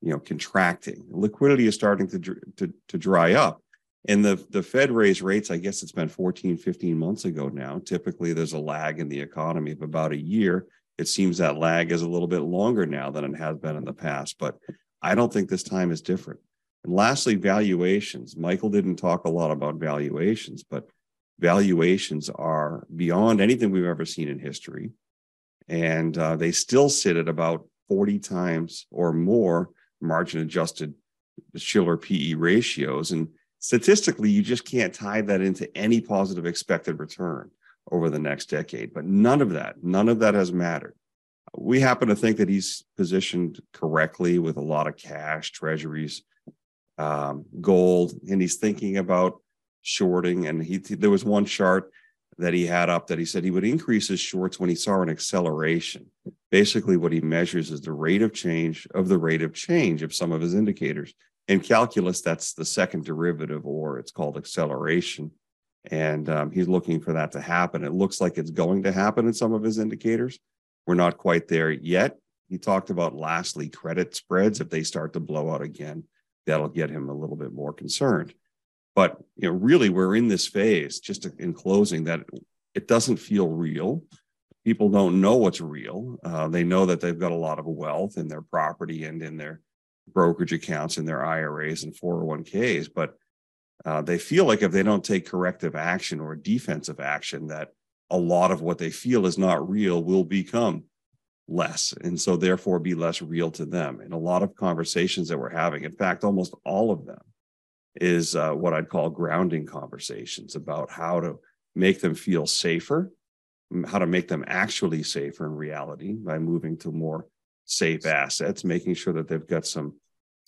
you know contracting. Liquidity is starting to, to, to dry up. And the, the fed raised rates i guess it's been 14 15 months ago now. Typically there's a lag in the economy of about a year. It seems that lag is a little bit longer now than it has been in the past but i don't think this time is different and lastly valuations michael didn't talk a lot about valuations but valuations are beyond anything we've ever seen in history and uh, they still sit at about 40 times or more margin adjusted Shiller PE ratios. And statistically, you just can't tie that into any positive expected return over the next decade. But none of that, none of that has mattered. We happen to think that he's positioned correctly with a lot of cash, treasuries, um, gold, and he's thinking about shorting. And he there was one chart that he had up that he said he would increase his shorts when he saw an acceleration. Basically, what he measures is the rate of change of the rate of change of some of his indicators. In calculus, that's the second derivative, or it's called acceleration. And um, he's looking for that to happen. It looks like it's going to happen in some of his indicators. We're not quite there yet. He talked about, lastly, credit spreads. If they start to blow out again, that'll get him a little bit more concerned. But you know, really, we're in this phase. Just in closing, that it doesn't feel real. People don't know what's real. Uh, they know that they've got a lot of wealth in their property and in their brokerage accounts and their IRAs and 401ks, but uh, they feel like if they don't take corrective action or defensive action, that a lot of what they feel is not real will become less and so therefore be less real to them. And a lot of conversations that we're having in fact almost all of them is uh, what i'd call grounding conversations about how to make them feel safer how to make them actually safer in reality by moving to more safe assets making sure that they've got some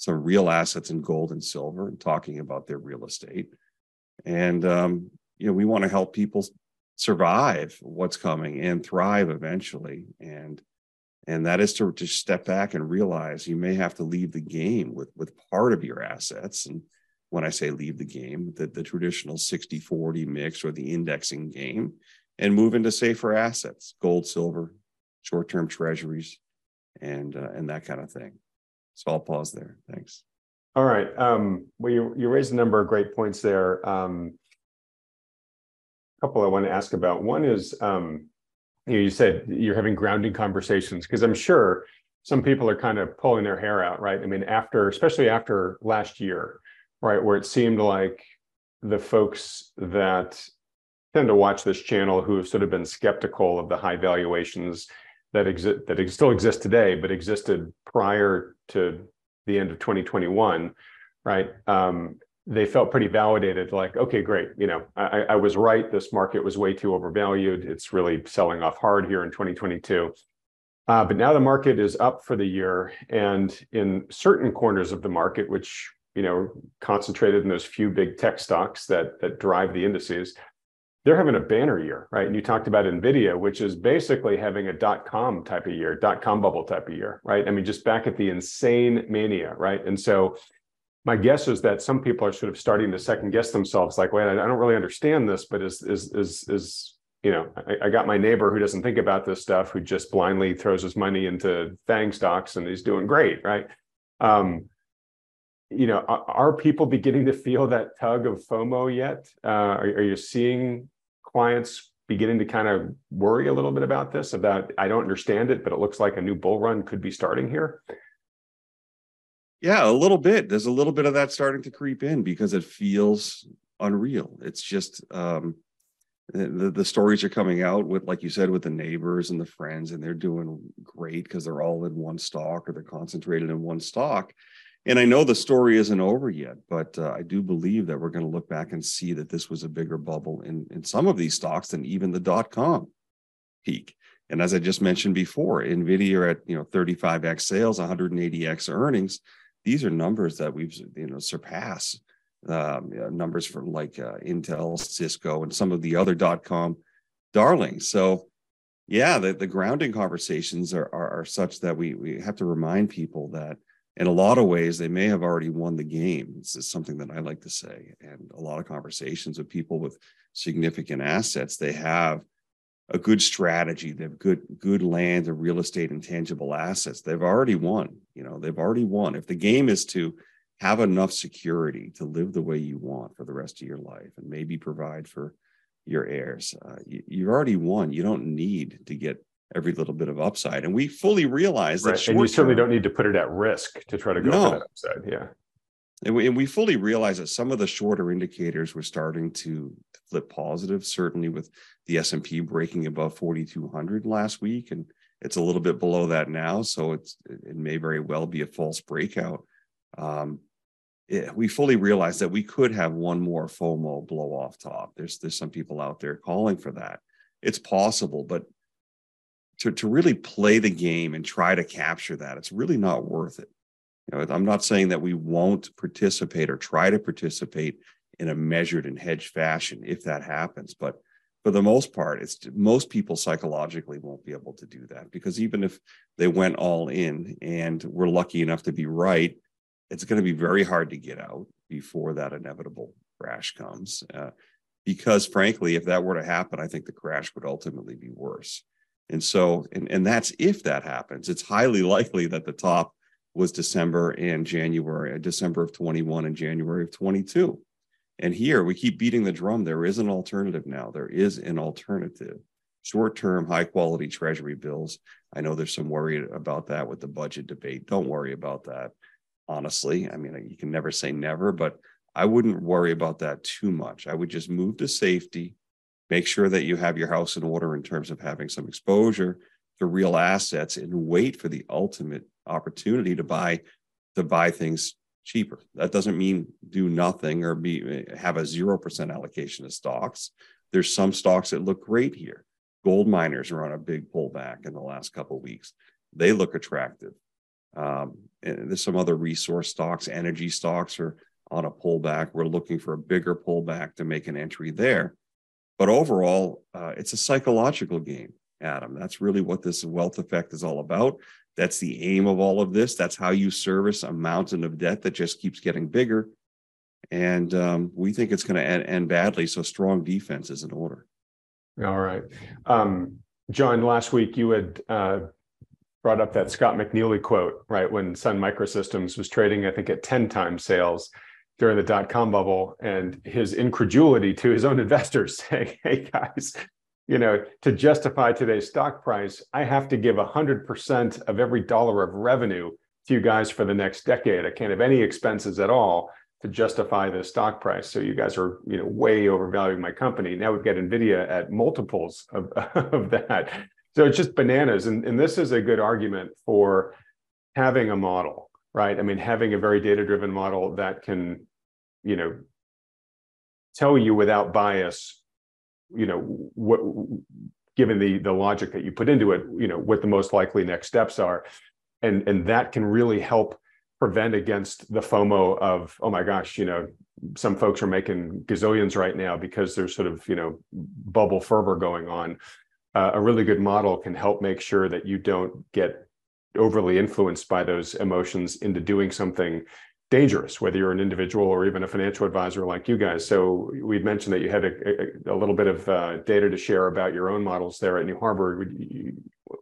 some real assets in gold and silver and talking about their real estate. And um, you know we want to help people survive what's coming and thrive eventually. And and that is to just step back and realize you may have to leave the game with with part of your assets. And when i say leave the game the, the traditional 60 40 mix or the indexing game and move into safer assets gold silver short-term treasuries and uh, and that kind of thing. So i'll pause there. Thanks. All right um, well you, you raised a number of great points there. Um, a couple i want to ask about. One is um, you, know, you said you're having grounding conversations because I'm sure some people are kind of pulling their hair out, right? I mean, after, especially after last year, right, where it seemed like the folks that tend to watch this channel who have sort of been skeptical of the high valuations that exist that still exist today, but existed prior to the end of 2021, right? Um, they felt pretty validated like okay great you know I, I was right. This market was way too overvalued. It's really selling off hard here in 2022 uh, but now the market is up for the year and in certain corners of the market which you know concentrated in those few big tech stocks that that drive the indices they're having a banner year right? And you talked about nvidia which is basically having a dot com type of year dot com bubble type of year right? I mean just back at the insane mania right? And so my guess is that some people are sort of starting to second guess themselves like wait i don't really understand this but is is is is you know I, I, got my neighbor who doesn't think about this stuff who just blindly throws his money into fang stocks and he's doing great right? Um you know are, are people beginning to feel that tug of fomo yet? Uh, are, are you seeing clients beginning to kind of worry a little bit about this about i don't understand it but it looks like a new bull run could be starting here yeah, a little bit. There's a little bit of that starting to creep in because it feels unreal. It's just um, the, the stories are coming out with, like you said, with the neighbors and the friends, and they're doing great because they're all in one stock or they're concentrated in one stock. And I know the story isn't over yet, but uh, I do believe that we're going to look back and see that this was a bigger bubble in, in some of these stocks than even the dot com peak. And as I just mentioned before, Nvidia at you know 35x sales, 180x earnings these are numbers that we've you know surpass um, numbers for like uh, Intel, Cisco, and some of the other dot com darlings. So yeah, the, the grounding conversations are, are, are such that we we have to remind people that in a lot of ways they may have already won the game. This is something that I like to say, and a lot of conversations with people with significant assets they have a good strategy. They have good good land and real estate and tangible assets. They've already won. You know, they've already won. If the game is to have enough security to live the way you want for the rest of your life and maybe provide for your heirs, uh, you, you've already won. You don't need to get every little bit of upside. And we fully realize that. Right. And you certainly don't need to put it at risk to try to go no. for that upside. Yeah. And we, and we fully realize that some of the shorter indicators were starting to flip positive, certainly with the S&P breaking above 4,200 last week. And it's a little bit below that now. So it's, it may very well be a false breakout. Um, it, we fully realize that we could have one more FOMO blow off top. There's, there's some people out there calling for that. It's possible, but to, to really play the game and try to capture that, it's really not worth it. You know, I'm not saying that we won't participate or try to participate in a measured and hedged fashion if that happens, but for the most part, it's most people psychologically won't be able to do that because even if they went all in and we're lucky enough to be right, it's going to be very hard to get out before that inevitable crash comes. Uh, because frankly, if that were to happen, I think the crash would ultimately be worse. And so, and, and that's if that happens. It's highly likely that the top was December and January, December of 21 and January of 22. And here we keep beating the drum. There is an alternative now. There is an alternative. Short term, high quality treasury bills. I know there's some worry about that with the budget debate. Don't worry about that, honestly. I mean, you can never say never, but I wouldn't worry about that too much. I would just move to safety, make sure that you have your house in order in terms of having some exposure to real assets and wait for the ultimate opportunity to buy to buy things cheaper. That doesn't mean do nothing or be have a 0% allocation of stocks. There's some stocks that look great here. Gold miners are on a big pullback in the last couple of weeks. They look attractive. Um, and there's some other resource stocks, energy stocks are on a pullback. We're looking for a bigger pullback to make an entry there. But overall, uh, it's a psychological game, Adam. That's really what this wealth effect is all about. That's the aim of all of this. That's how you service a mountain of debt that just keeps getting bigger. And um, we think it's going to end, end, badly. So strong defense is in order. All right. Um, John, last week you had uh, brought up that Scott McNealy quote, right? When Sun Microsystems was trading, I think, at 10 times sales during the dot com bubble, and his incredulity to his own *laughs* investors saying, hey, guys, you know, to justify today's stock price, I have to give 100% of every dollar of revenue to you guys for the next decade. I can't have any expenses at all to justify the stock price. So you guys are, you know, way overvaluing my company. Now we've got Nvidia at multiples of, *laughs* of that. So it's just bananas. And, and this is a good argument for having a model, right? I mean, having a very data-driven model that can, you know, tell you without bias you know what given the the logic that you put into it you know what the most likely next steps are. And and that can really help prevent against the fomo of oh my gosh you know some folks are making gazillions right now because there's sort of you know bubble fervor going on. Uh, a really good model can help make sure that you don't get overly influenced by those emotions into doing something dangerous, whether you're an individual or even a financial advisor like you guys. So we'd mentioned that you had a, a, a little bit of uh, data to share about your own models there at New Harbor. Would you,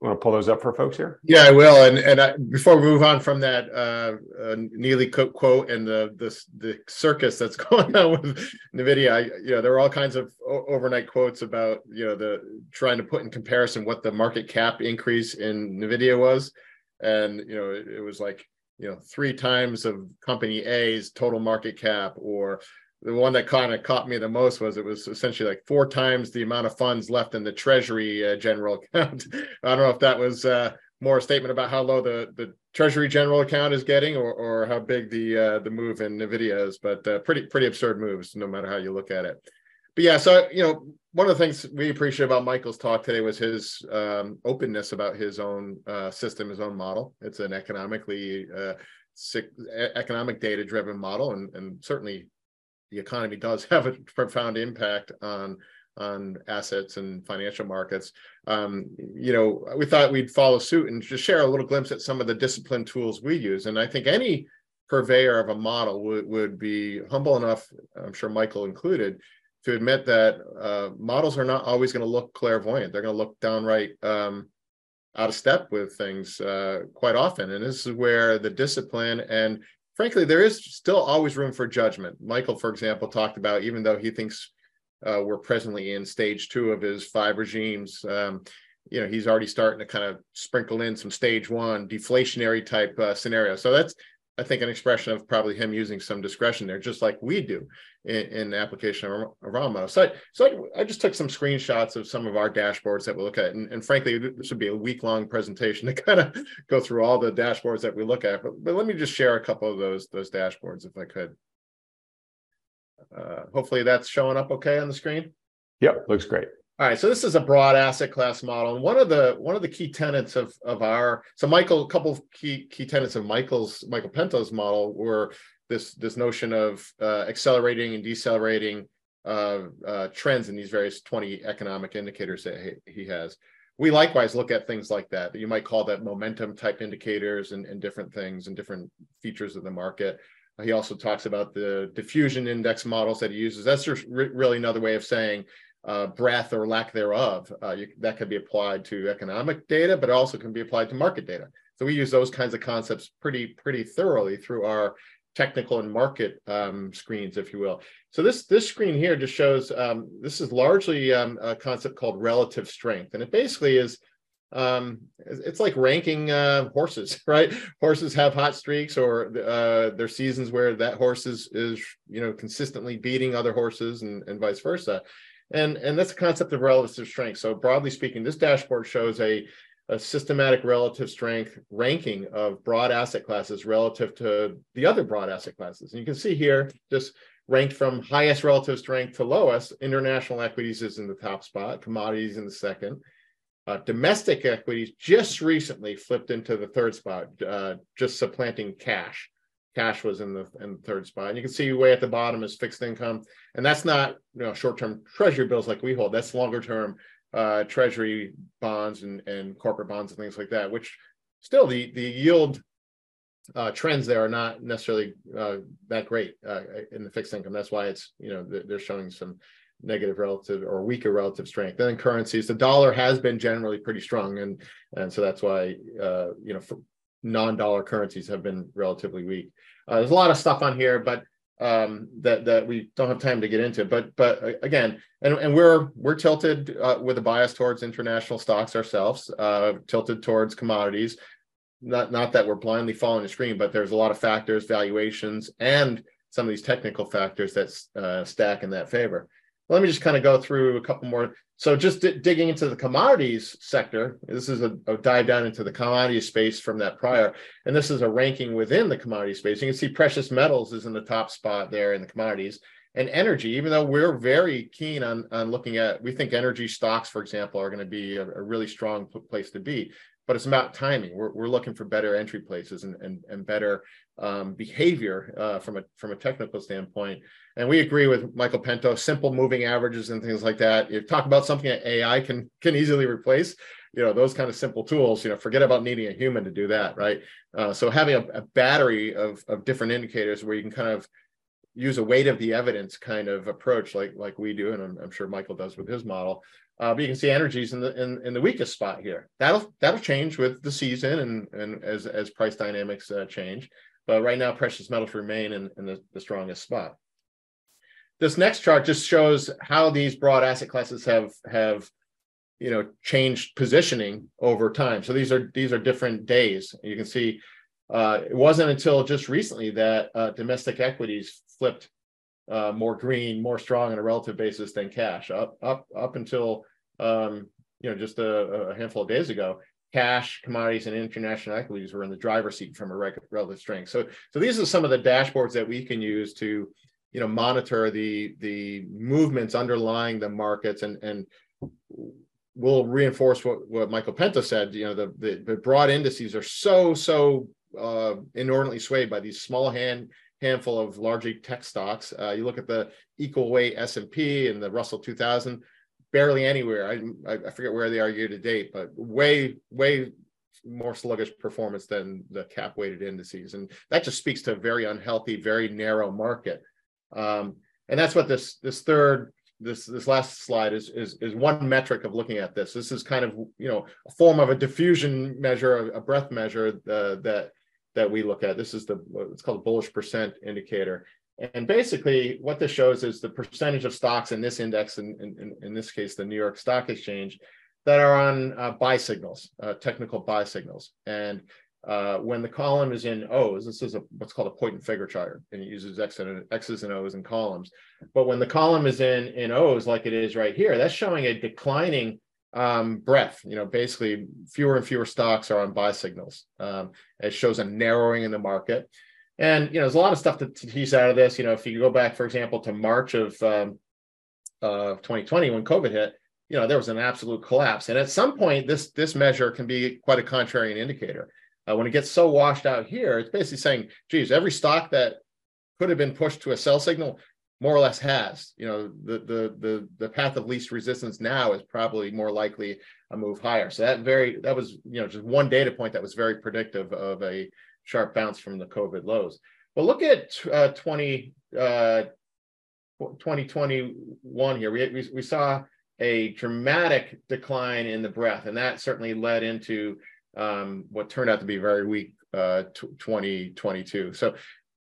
want to pull those up for folks here? Yeah, I will. And and I, before we move on from that uh, uh, Neely quote and the, the the circus that's *laughs* going on with Nvidia, I, you know, there are all kinds of overnight quotes about you know the trying to put in comparison what the market cap increase in Nvidia was, and you know it, it was like you know three times of company A's total market cap or the one that kind of caught me the most was it was essentially like four times the amount of funds left in the treasury uh, general *laughs* account. I don't know if that was uh, more a statement about how low the, the treasury general account is getting or, or how big the uh, the move in nvidia is but uh, pretty pretty absurd moves no matter how you look at it but yeah, so you know, one of the things we appreciate about Michael's talk today was his um, openness about his own uh, system, his own model. It's an economically uh, economic data driven model, and and certainly the economy does have a profound impact on on assets and financial markets. Um, you know, we thought we'd follow suit and just share a little glimpse at some of the discipline tools we use. And I think any purveyor of a model would, would be humble enough, I'm sure Michael included, to admit that uh, models are not always going to look clairvoyant. They're going to look downright um, out of step with things uh, quite often. And this is where the discipline and frankly, there is still always room for judgment. Michael, for example, talked about even though he thinks uh, we're presently in stage two of his five regimes. Um, you know, he's already starting to kind of sprinkle in some stage one deflationary type uh, scenario. So that's I think an expression of probably him using some discretion there, just like we do in, in the application of Rama. So, I, so I, I, just took some screenshots of some of our dashboards that we look at, and, and frankly, this would be a week long presentation to *laughs* kind of go through all the dashboards that we look at. But, but let me just share a couple of those those dashboards if I could. Uh, hopefully, that's showing up okay on the screen. Yep, looks great. All right, so this is a broad asset class model, and one of the one of the key tenets of of our so Michael, a couple of key key tenets of Michael's Michael Pento's model were this this notion of uh, accelerating and decelerating uh, uh, trends in these various twenty economic indicators that he, he, has. We likewise look at things like that. You might call that momentum type indicators and, and different things and different features of the market. He also talks about the diffusion index models that he uses. That's just re- really another way of saying uh, breadth or lack thereof. Uh, you, that can be applied to economic data, but also can be applied to market data. So we use those kinds of concepts pretty pretty thoroughly through our technical and market um, screens, if you will. So this this screen here just shows um, this is largely um, a concept called relative strength, and it basically is um, it's like ranking uh, horses, *laughs* right? Horses have hot streaks or uh, their seasons where that horse is is you know consistently beating other horses and, and vice versa. And, and that's the concept of relative strength. So broadly speaking, this dashboard shows a a systematic relative strength ranking of broad asset classes relative to the other broad asset classes. And you can see here, just ranked from highest relative strength to lowest, international equities is in the top spot, commodities in the second. Uh, domestic equities just recently flipped into the third spot, uh, just supplanting cash. Cash was in the in the third spot, and you can see way at the bottom is fixed income, and that's not you know short-term treasury bills like we hold. That's longer-term uh, treasury bonds and, and corporate bonds and things like that, which still the the yield uh, trends there are not necessarily uh, that great uh, in the fixed income. That's why it's you know they're showing some negative relative or weaker relative strength. And Then currencies, the dollar has been generally pretty strong, and and so that's why uh, you know non-dollar currencies have been relatively weak. Uh, there's a lot of stuff on here, but um, that that we don't have time to get into. But but uh, again, and, and we're we're tilted uh, with a bias towards international stocks ourselves, uh, tilted towards commodities. Not not that we're blindly following the screen, but there's a lot of factors, valuations, and some of these technical factors that uh, stack in that favor. Let me just kind of go through a couple more. So just d- digging into the commodities sector, this is a, a, dive down into the commodity space from that prior, and this is a ranking within the commodity space. You can see precious metals is in the top spot there in the commodities, and energy. Even though we're very keen on on looking at, we think energy stocks, for example, are going to be a, a really strong place to be but it's about timing. We're, we're looking for better entry places and, and, and better um, behavior uh, from a from a technical standpoint. And we agree with Michael Pento, simple moving averages and things like that. You talk about something that AI can can easily replace, you know, those kind of simple tools, you know, forget about needing a human to do that, right? Uh, so having a, a battery of, of different indicators where you can kind of use a weight of the evidence kind of approach like like we do and I'm, I'm sure michael does with his model uh, but you can see energies in the in, in the weakest spot here. That'll that'll change with the season and and as as price dynamics uh, change. But right now, precious metals remain in, in the, the strongest spot. This next chart just shows how these broad asset classes have have you know changed positioning over time. So these are these are different days. You can see uh, it wasn't until just recently that uh, domestic equities flipped uh, more green, more strong on a relative basis than cash. Up up up until um, you know just a, a, handful of days ago, cash, commodities, and international equities were in the driver's seat from a relative strength. So so these are some of the dashboards that we can use to you know monitor the the movements underlying the markets and and we'll reinforce what, what Michael Pento said. You know, the, the, the broad indices are so, so uh, inordinately swayed by these small hand handful of largely tech stocks. Uh, you look at the equal weight S&P and the Russell 2000, barely anywhere. I, I forget where they are year to date, but way, way more sluggish performance than the cap weighted indices. And that just speaks to a very unhealthy, very narrow market. Um, and that's what this, this third this this last slide is is is one metric of looking at this. This is kind of you know a form of a diffusion measure, a breadth measure uh, that that we look at. This is the it's called the bullish percent indicator. And basically, what this shows is the percentage of stocks in this index, in, in, in this case, the New York Stock Exchange, that are on uh, buy signals, uh, technical buy signals. And uh, when the column is in O's, this is a, what's called a and figure chart, and it uses X and, X's and O's and columns. But when the column is in in O's, like it is right here, that's showing a declining um, breadth. You know, basically fewer and fewer stocks are on buy signals. Um, it shows a narrowing in the market. And, you know, there's a lot of stuff to, to tease out of this. You know, if you go back, for example, to March of um, uh, 2020 when COVID hit, you know, there was an absolute collapse. And at some point, this this measure can be quite a contrarian indicator. Uh, when it gets so washed out here, it's basically saying, geez, every stock that could have been pushed to a sell signal more or less has. You know, the the the the path of least resistance now is probably more likely a move higher. So that very that was you know just one data point that was very predictive of a sharp bounce from the COVID lows. But look at uh, 20 uh, 2021 here. We, we we saw a dramatic decline in the breadth, and that certainly led into um, what turned out to be very weak uh, 2022. So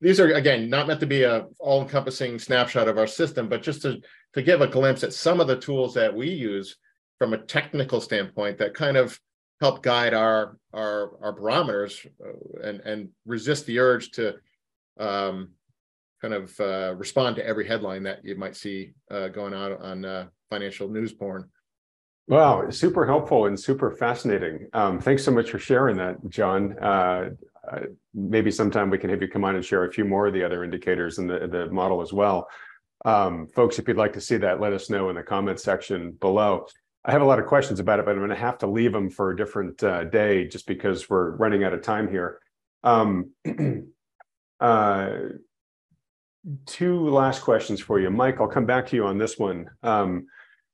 these are again not meant to be a all-encompassing snapshot of our system, but just to to give a glimpse at some of the tools that we use from a technical standpoint that kind of help guide our our our barometers uh, and and resist the urge to um, kind of uh, respond to every headline that you might see uh, going on on uh, financial news porn. Wow, super helpful and super fascinating. Um, thanks so much for sharing that, John. Uh, uh, maybe sometime we can have you come on and share a few more of the other indicators in the, the model as well. Um, folks, if you'd like to see that, let us know in the comments section below. I have a lot of questions about it, but I'm going to have to leave them for a different uh, day just because we're running out of time here. Um, *clears throat* uh, two last questions for you. Mike, I'll come back to you on this one. Um,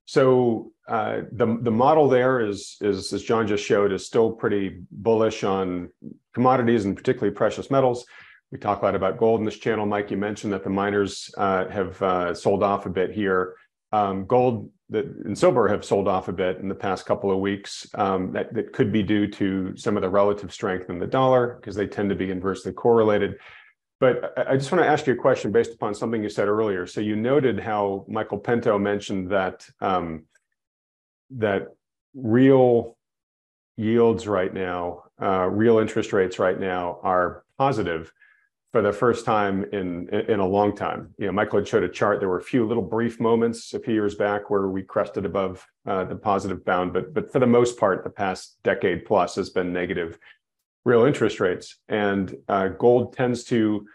so uh, the the model there is is as John just showed is still pretty bullish on commodities and particularly precious metals. We talk a lot about gold in this channel. Mike, you mentioned that the miners uh, have uh, sold off a bit here. Um, gold and silver have sold off a bit in the past couple of weeks. Um, that, that could be due to some of the relative strength in the dollar because they tend to be inversely correlated. But I just want to ask you a question based upon something you said earlier. So you noted how Michael Pento mentioned that um, that real yields right now, uh, real interest rates right now are positive for the first time in in a long time. You know, Michael had showed a chart. There were a few little brief moments a few years back where we crested above uh, the positive bound, but but for the most part, the past decade plus has been negative real interest rates. And uh, gold tends to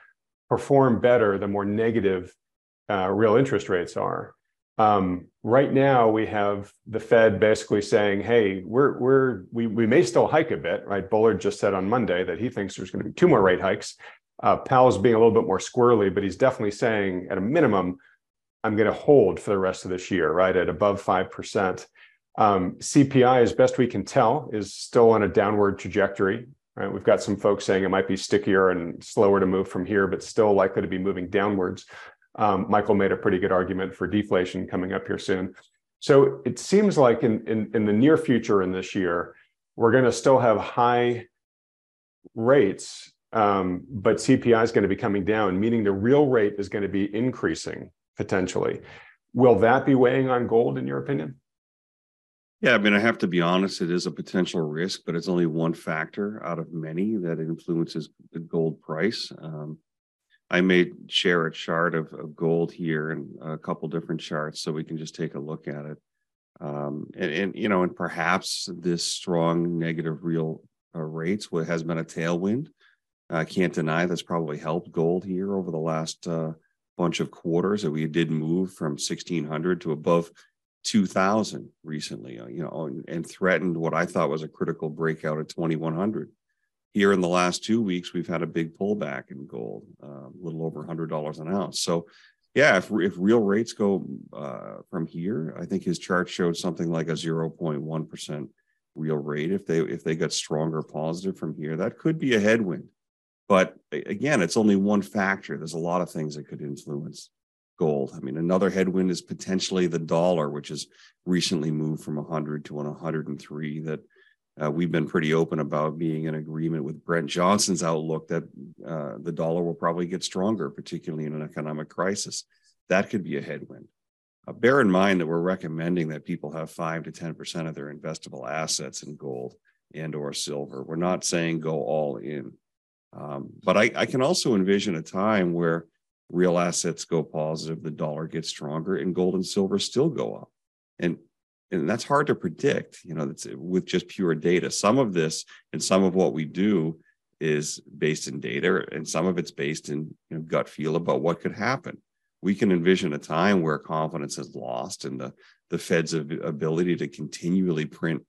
perform better the more negative uh, real interest rates are. Um, right now, we have the Fed basically saying, "Hey, we're we're we we may still hike a bit." Right? Bullard just said on Monday that he thinks there's going to be two more rate hikes. Uh, Powell's being a little bit more squirrely, but he's definitely saying, at a minimum, I'm going to hold for the rest of this year, right, at above five percent. Um, CPI, as best we can tell, is still on a downward trajectory. Right? We've got some folks saying it might be stickier and slower to move from here, but still likely to be moving downwards. Um, Michael made a pretty good argument for deflation coming up here soon. So it seems like in, in, in the near future in this year, we're going to still have high rates, um, but CPI is going to be coming down, meaning the real rate is going to be increasing potentially. Will that be weighing on gold, in your opinion? Yeah, I mean, I have to be honest, it is a potential risk, but it's only one factor out of many that influences the gold price. Um, I may share a chart of, of, gold here and a couple different charts so we can just take a look at it. Um, and, and, you know, and perhaps this strong negative real uh, rates what has been a tailwind. I can't deny that's probably helped gold here over the last uh, bunch of quarters that we did move from 1600 to above 2000 recently, uh, you know, and threatened what I thought was a critical breakout at 2100. Here in the last two weeks, we've had a big pullback in gold, uh, a little over $100 an ounce. So, yeah, if, if real rates go uh, from here, I think his chart showed something like a 0.1% real rate. If they if they got stronger positive from here, that could be a headwind. But again, it's only one factor. There's a lot of things that could influence gold. I mean, another headwind is potentially the dollar, which has recently moved from 100 to 103. That uh, we've been pretty open about being in agreement with Brent Johnson's outlook that uh, the dollar will probably get stronger, particularly in an economic crisis. That could be a headwind. Uh, bear in mind that we're recommending that people have five to 10% of their investable assets in gold and or silver. We're not saying go all in. Um, but I, I, can also envision a time where real assets go positive, the dollar gets stronger, and gold and silver still go up. And and that's hard to predict, you know, that's with just pure data. Some of this and some of what we do is based in data, and some of it's based in you know, gut feel about what could happen. We can envision a time where confidence is lost and the the Fed's ability to continually print,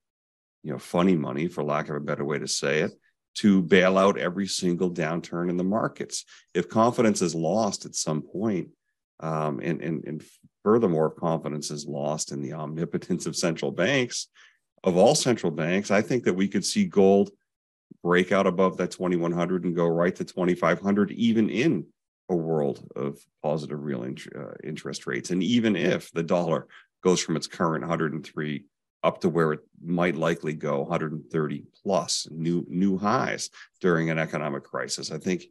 you know, funny money, for lack of a better way to say it, to bail out every single downturn in the markets. If confidence is lost at some point, um, and, and, and furthermore, if confidence is lost in the omnipotence of central banks, of all central banks, I think that we could see gold break out above that 2100 and go right to 2500, even in a world of positive real int- uh, interest rates. And even if the dollar goes from its current 103 up to where it might likely go 130 plus new new highs during an economic crisis. I think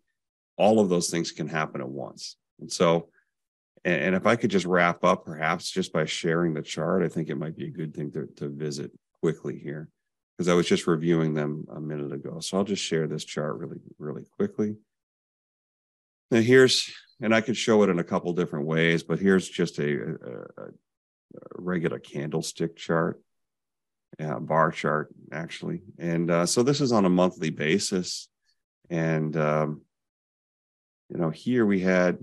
all of those things can happen at once. And so and, if I could just wrap up perhaps just by sharing the chart, I think it might be a good thing to, to visit quickly here because I was just reviewing them a minute ago. So I'll just share this chart really, really quickly. Now here's, and I could show it in a couple different ways, but here's just a, a, a regular candlestick chart yeah, bar chart actually. And uh, so this is on a monthly basis. And, um, you know, here we had,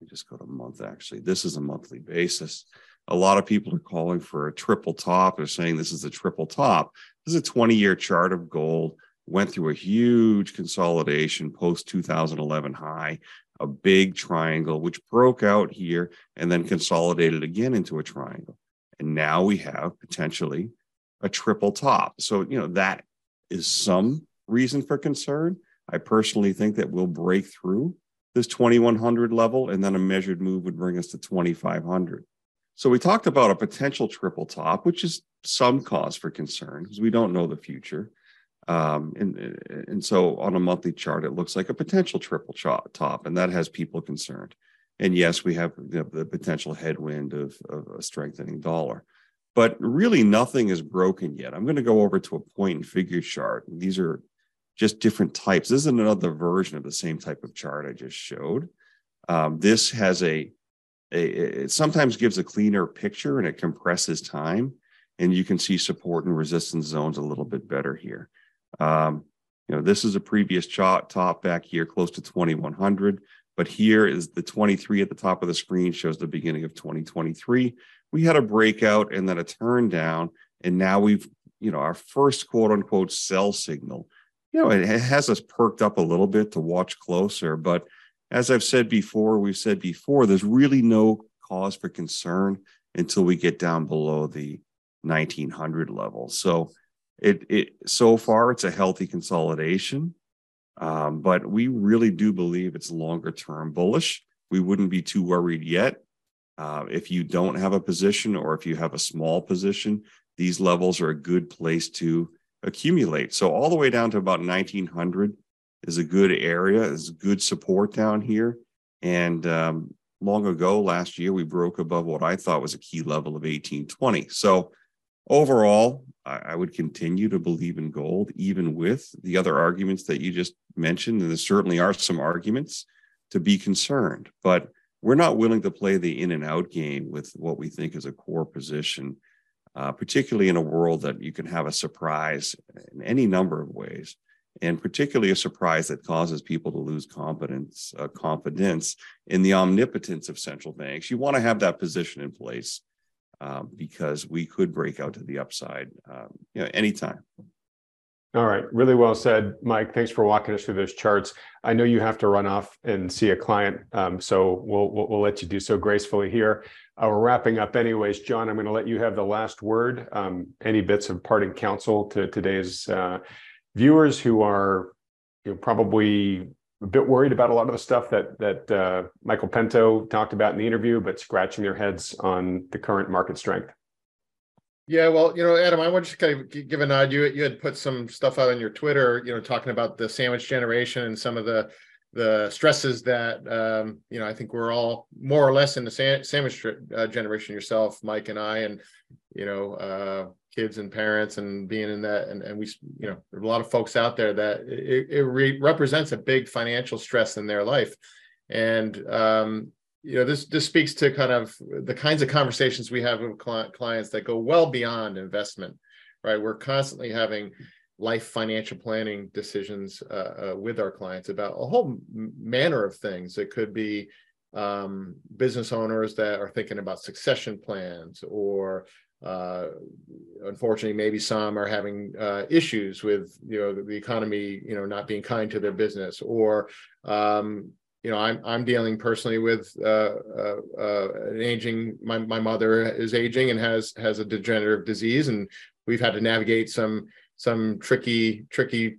we just go to month actually. This is a monthly basis. A lot of people are calling for a triple top. They're saying this is a triple top. This is a 20 year chart of gold, went through a huge consolidation post 2011 high, a big triangle, which broke out here and then consolidated again into a triangle. And now we have potentially a triple top. So, you know, that is some reason for concern. I personally think that we'll break through this 2100 level and then a measured move would bring us to 2500. So we talked about a potential triple top, which is some cause for concern because we don't know the future. Um, and, and so on a monthly chart, it looks like a potential triple top, and that has people concerned. And yes, we have the, potential headwind of, of a strengthening dollar but really nothing is broken yet. I'm going to go over to a point and figure chart. These are just different types. This is another version of the same type of chart I just showed. Um, this has a, a, it sometimes gives a cleaner picture and it compresses time, and you can see support and resistance zones a little bit better here. Um, you know, this is a previous chart top back here close to 2100, but here is the 23 at the top of the screen shows the beginning of 2023 we had a breakout and then a turn down, and now we've you know our first quote unquote sell signal. You know, it has us perked up a little bit to watch closer, but as I've said before, we've said before, there's really no cause for concern until we get down below the 1900 level. So it it so far it's a healthy consolidation, um, but we really do believe it's longer term bullish. We wouldn't be too worried yet uh, if you don't have a position or if you have a small position, these levels are a good place to accumulate. So all the way down to about 1900 is a good area, is good support down here. And um, long ago, last year, we broke above what I thought was a key level of 1820. So overall, I, I would continue to believe in gold, even with the other arguments that you just mentioned. And there certainly are some arguments to be concerned. But we're not willing to play the in and out game with what we think is a core position, uh, particularly in a world that you can have a surprise in any number of ways, and particularly a surprise that causes people to lose confidence, uh, confidence in the omnipotence of central banks. You want to have that position in place um, because we could break out to the upside, um, you know, anytime. All right, really well said, Mike. Thanks for walking us through those charts. I know you have to run off and see a client, um, so we'll, we'll, we'll let you do so gracefully here. Uh, we're wrapping up, anyways. John, I'm going to let you have the last word. Um, any bits of parting counsel to today's uh, viewers who are you know, probably a bit worried about a lot of the stuff that that uh, Michael Pento talked about in the interview, but scratching their heads on the current market strength. Yeah, well, you know, Adam, I want to just kind of give a nod. You you had put some stuff out on your Twitter, you know, talking about the sandwich generation and some of the the stresses that um, you know. I think we're all more or less in the sandwich uh, generation. Yourself, Mike, and I, and you know, uh, kids and parents, and being in that, and and we, you know, there's a lot of folks out there that it, it re- represents a big financial stress in their life, and um, you know this this speaks to kind of the kinds of conversations we have with clients that go well beyond investment right? We're constantly having life financial planning decisions uh, uh, with our clients about a whole manner of things. It could be um, business owners that are thinking about succession plans or uh, unfortunately maybe some are having uh, issues with you know the, economy you know not being kind to their business or um, you know, I'm I'm dealing personally with uh, uh, uh, an aging. My my mother is aging and has has a degenerative disease, and we've had to navigate some some tricky tricky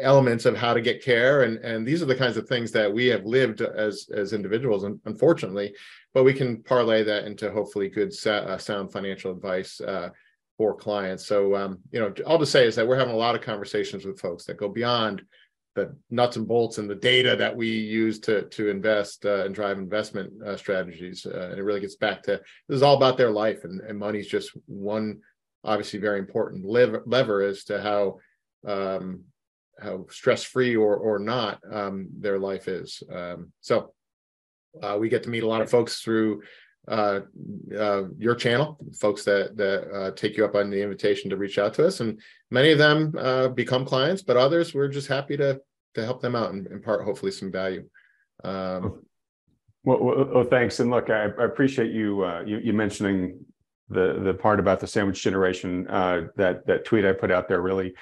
elements of how to get care and and these are the kinds of things that we have lived as as individuals unfortunately but we can parlay that into hopefully good uh, sound financial advice uh, for clients so um, you know all to say is that we're having a lot of conversations with folks that go beyond the nuts and bolts and the data that we use to to invest uh, and drive investment uh, strategies. Uh, and it really gets back to this is all about their life, and, and money's just one obviously very important lever, lever as to how um, how stress free or or not um, their life is. Um, so uh, we get to meet a lot of folks through uh, uh, your channel, folks that that uh, take you up on the invitation to reach out to us, and many of them uh, become clients, but others we're just happy to to help them out and impart hopefully some value. Um, well, well, well, thanks. And look, I, I appreciate you, uh, you, you mentioning the the part about the sandwich generation. Uh, that that tweet I put out there really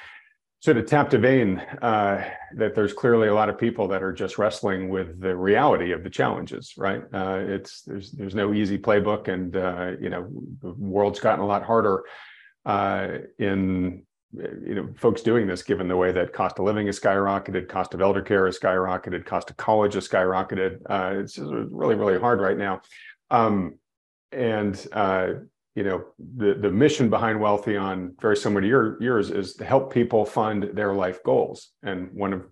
sort of tapped a vein uh, that there's clearly a lot of people that are just wrestling with the reality of the challenges. Right? Uh, it's there's there's no easy playbook, and uh, you know the world's gotten a lot harder uh, in you know folks doing this given the way that cost of living has skyrocketed cost of elder care has skyrocketed cost of college has skyrocketed uh, it's really really hard right now um, and uh, you know the the mission behind Wealthion very similar to your yours is to help people fund their life goals and one of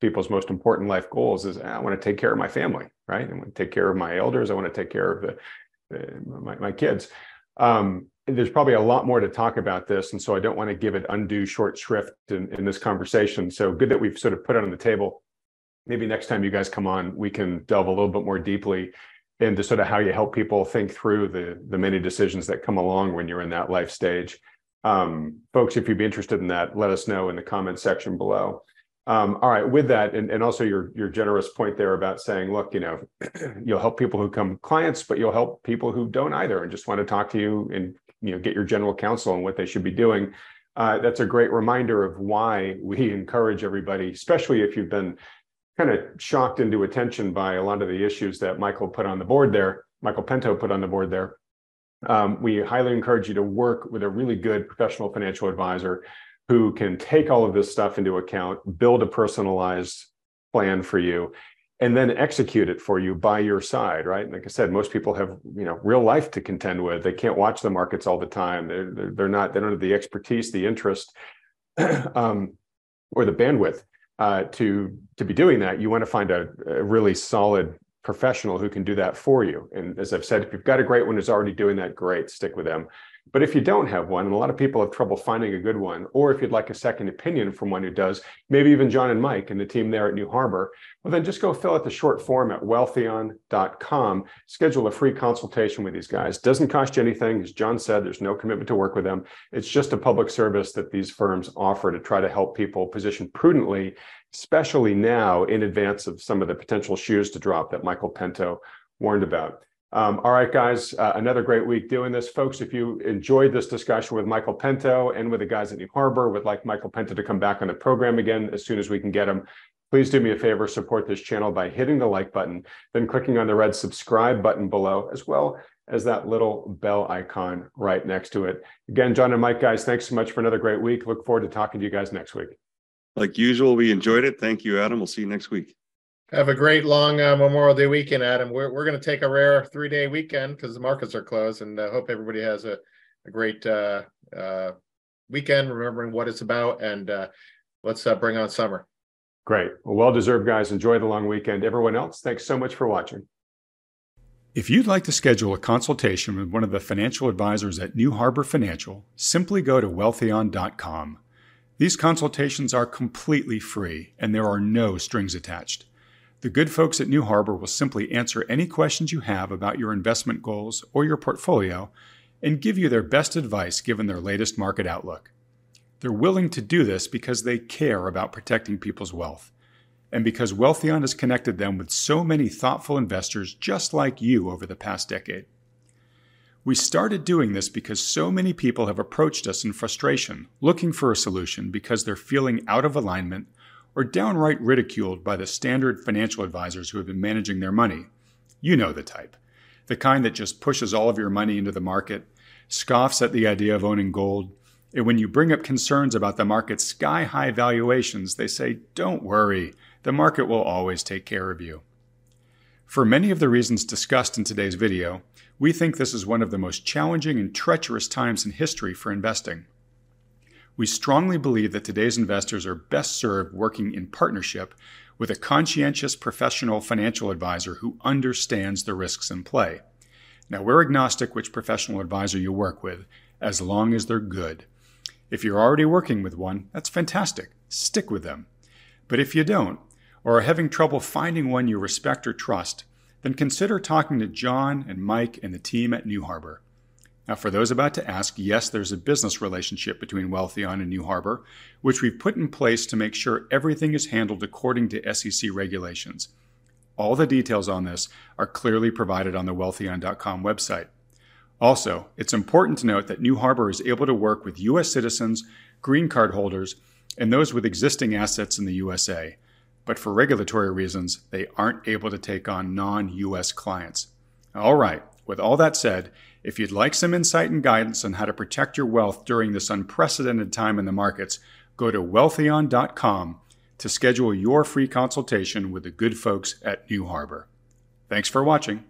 people's most important life goals is i want to take care of my family right i want to take care of my elders i want to take care of the, my, my kids um, there's probably a lot more to talk about this, and so I don't want to give it undue short shrift in, in this conversation. So good that we've sort of put it on the table. Maybe next time you guys come on, we can delve a little bit more deeply into sort of how you help people think through the the many decisions that come along when you're in that life stage. Um, folks, if you'd be interested in that, let us know in the comment section below. Um, all right, with that, and, and also your your generous point there about saying, look, you know, *clears throat* you'll help people who come clients, but you'll help people who don't either, and just want to talk to you and you know get your general counsel on what they should be doing. Uh, that's a great reminder of why we *laughs* encourage everybody, especially if you've been kind of shocked into attention by a lot of the issues that Michael put on the board there, Michael Pento put on the board there. Um, we highly encourage you to work with a really good professional financial advisor who can take all of this stuff into account, build a personalized plan for you, and then execute it for you by your side right? Like i said most people have you know real life to contend with. They can't watch the markets all the time. They're they're, they're not they don't have the expertise the interest *clears throat* um, or the bandwidth uh, to to be doing that you want to find a, a, really solid professional who can do that for you. And as i've said if you've got a great one who's already doing that great stick with them but if you don't have one, and a lot of people have trouble finding a good one, or if you'd like a second opinion from one who does, maybe even John and Mike and the team there at New Harbor, well, then just go fill out the short form at wealthion.com. Schedule a free consultation with these guys. Doesn't cost you anything. As John said, there's no commitment to work with them. It's just a public service that these firms offer to try to help people position prudently, especially now in advance of some of the potential shoes to drop that Michael Pento warned about. Um, all right, guys, uh, another great week doing this. Folks, if you enjoyed this discussion with Michael Pento and with the guys at New Harbor, would like Michael Pento to come back on the program again as soon as we can get him, please do me a favor, support this channel by hitting the like button, then clicking on the red subscribe button below, as well as that little bell icon right next to it. Again, John and Mike, guys, thanks so much for another great week. Look forward to talking to you guys next week. Like usual, we enjoyed it. Thank you, Adam. We'll see you next week. Have a great long uh, Memorial Day weekend, Adam. We're we're going to take a rare three day weekend because the markets are closed, and uh, hope everybody has a a great uh, uh, weekend, remembering what it's about, and uh, let's uh, bring on summer. Great, well deserved, guys. Enjoy the long weekend. Everyone else, thanks so much for watching. If you'd like to schedule a consultation with one of the financial advisors at New Harbor Financial, simply go to wealthion.com. These consultations are completely free and there are no strings attached. The good folks at New Harbor will simply answer any questions you have about your investment goals or your portfolio and give you their best advice given their latest market outlook. They're willing to do this because they care about protecting people's wealth and because Wealthion has connected them with so many thoughtful investors just like you over the past decade. We started doing this because so many people have approached us in frustration, looking for a solution because they're feeling out of alignment or downright ridiculed by the standard financial advisors who have been managing their money. You know the type. The kind that just pushes all of your money into the market, scoffs at the idea of owning gold, and when you bring up concerns about the market's sky high valuations, they say, Don't worry, the market will always take care of you. For many of the reasons discussed in today's video, we think this is one of the most challenging and treacherous times in history for investing. We strongly believe that today's investors are best served working in partnership with a conscientious professional financial advisor who understands the risks in play. Now, we're agnostic which professional advisor you work with, as long as they're good. If you're already working with one, that's fantastic. Stick with them. But if you don't, or are having trouble finding one you respect or trust, then consider talking to John and Mike and the team at New Harbor. Now, for those about to ask, yes, there's a business relationship between Wealthion and New Harbor, which we've put in place to make sure everything is handled according to SEC regulations. All the details on this are clearly provided on the wealthion.com website. Also, it's important to note that New Harbor is able to work with U.S. citizens, green card holders, and those with existing assets in the USA. But for regulatory reasons, they aren't able to take on non US clients. All right, with all that said, if you'd like some insight and guidance on how to protect your wealth during this unprecedented time in the markets, go to wealthion.com to schedule your free consultation with the good folks at New Harbor. Thanks for watching.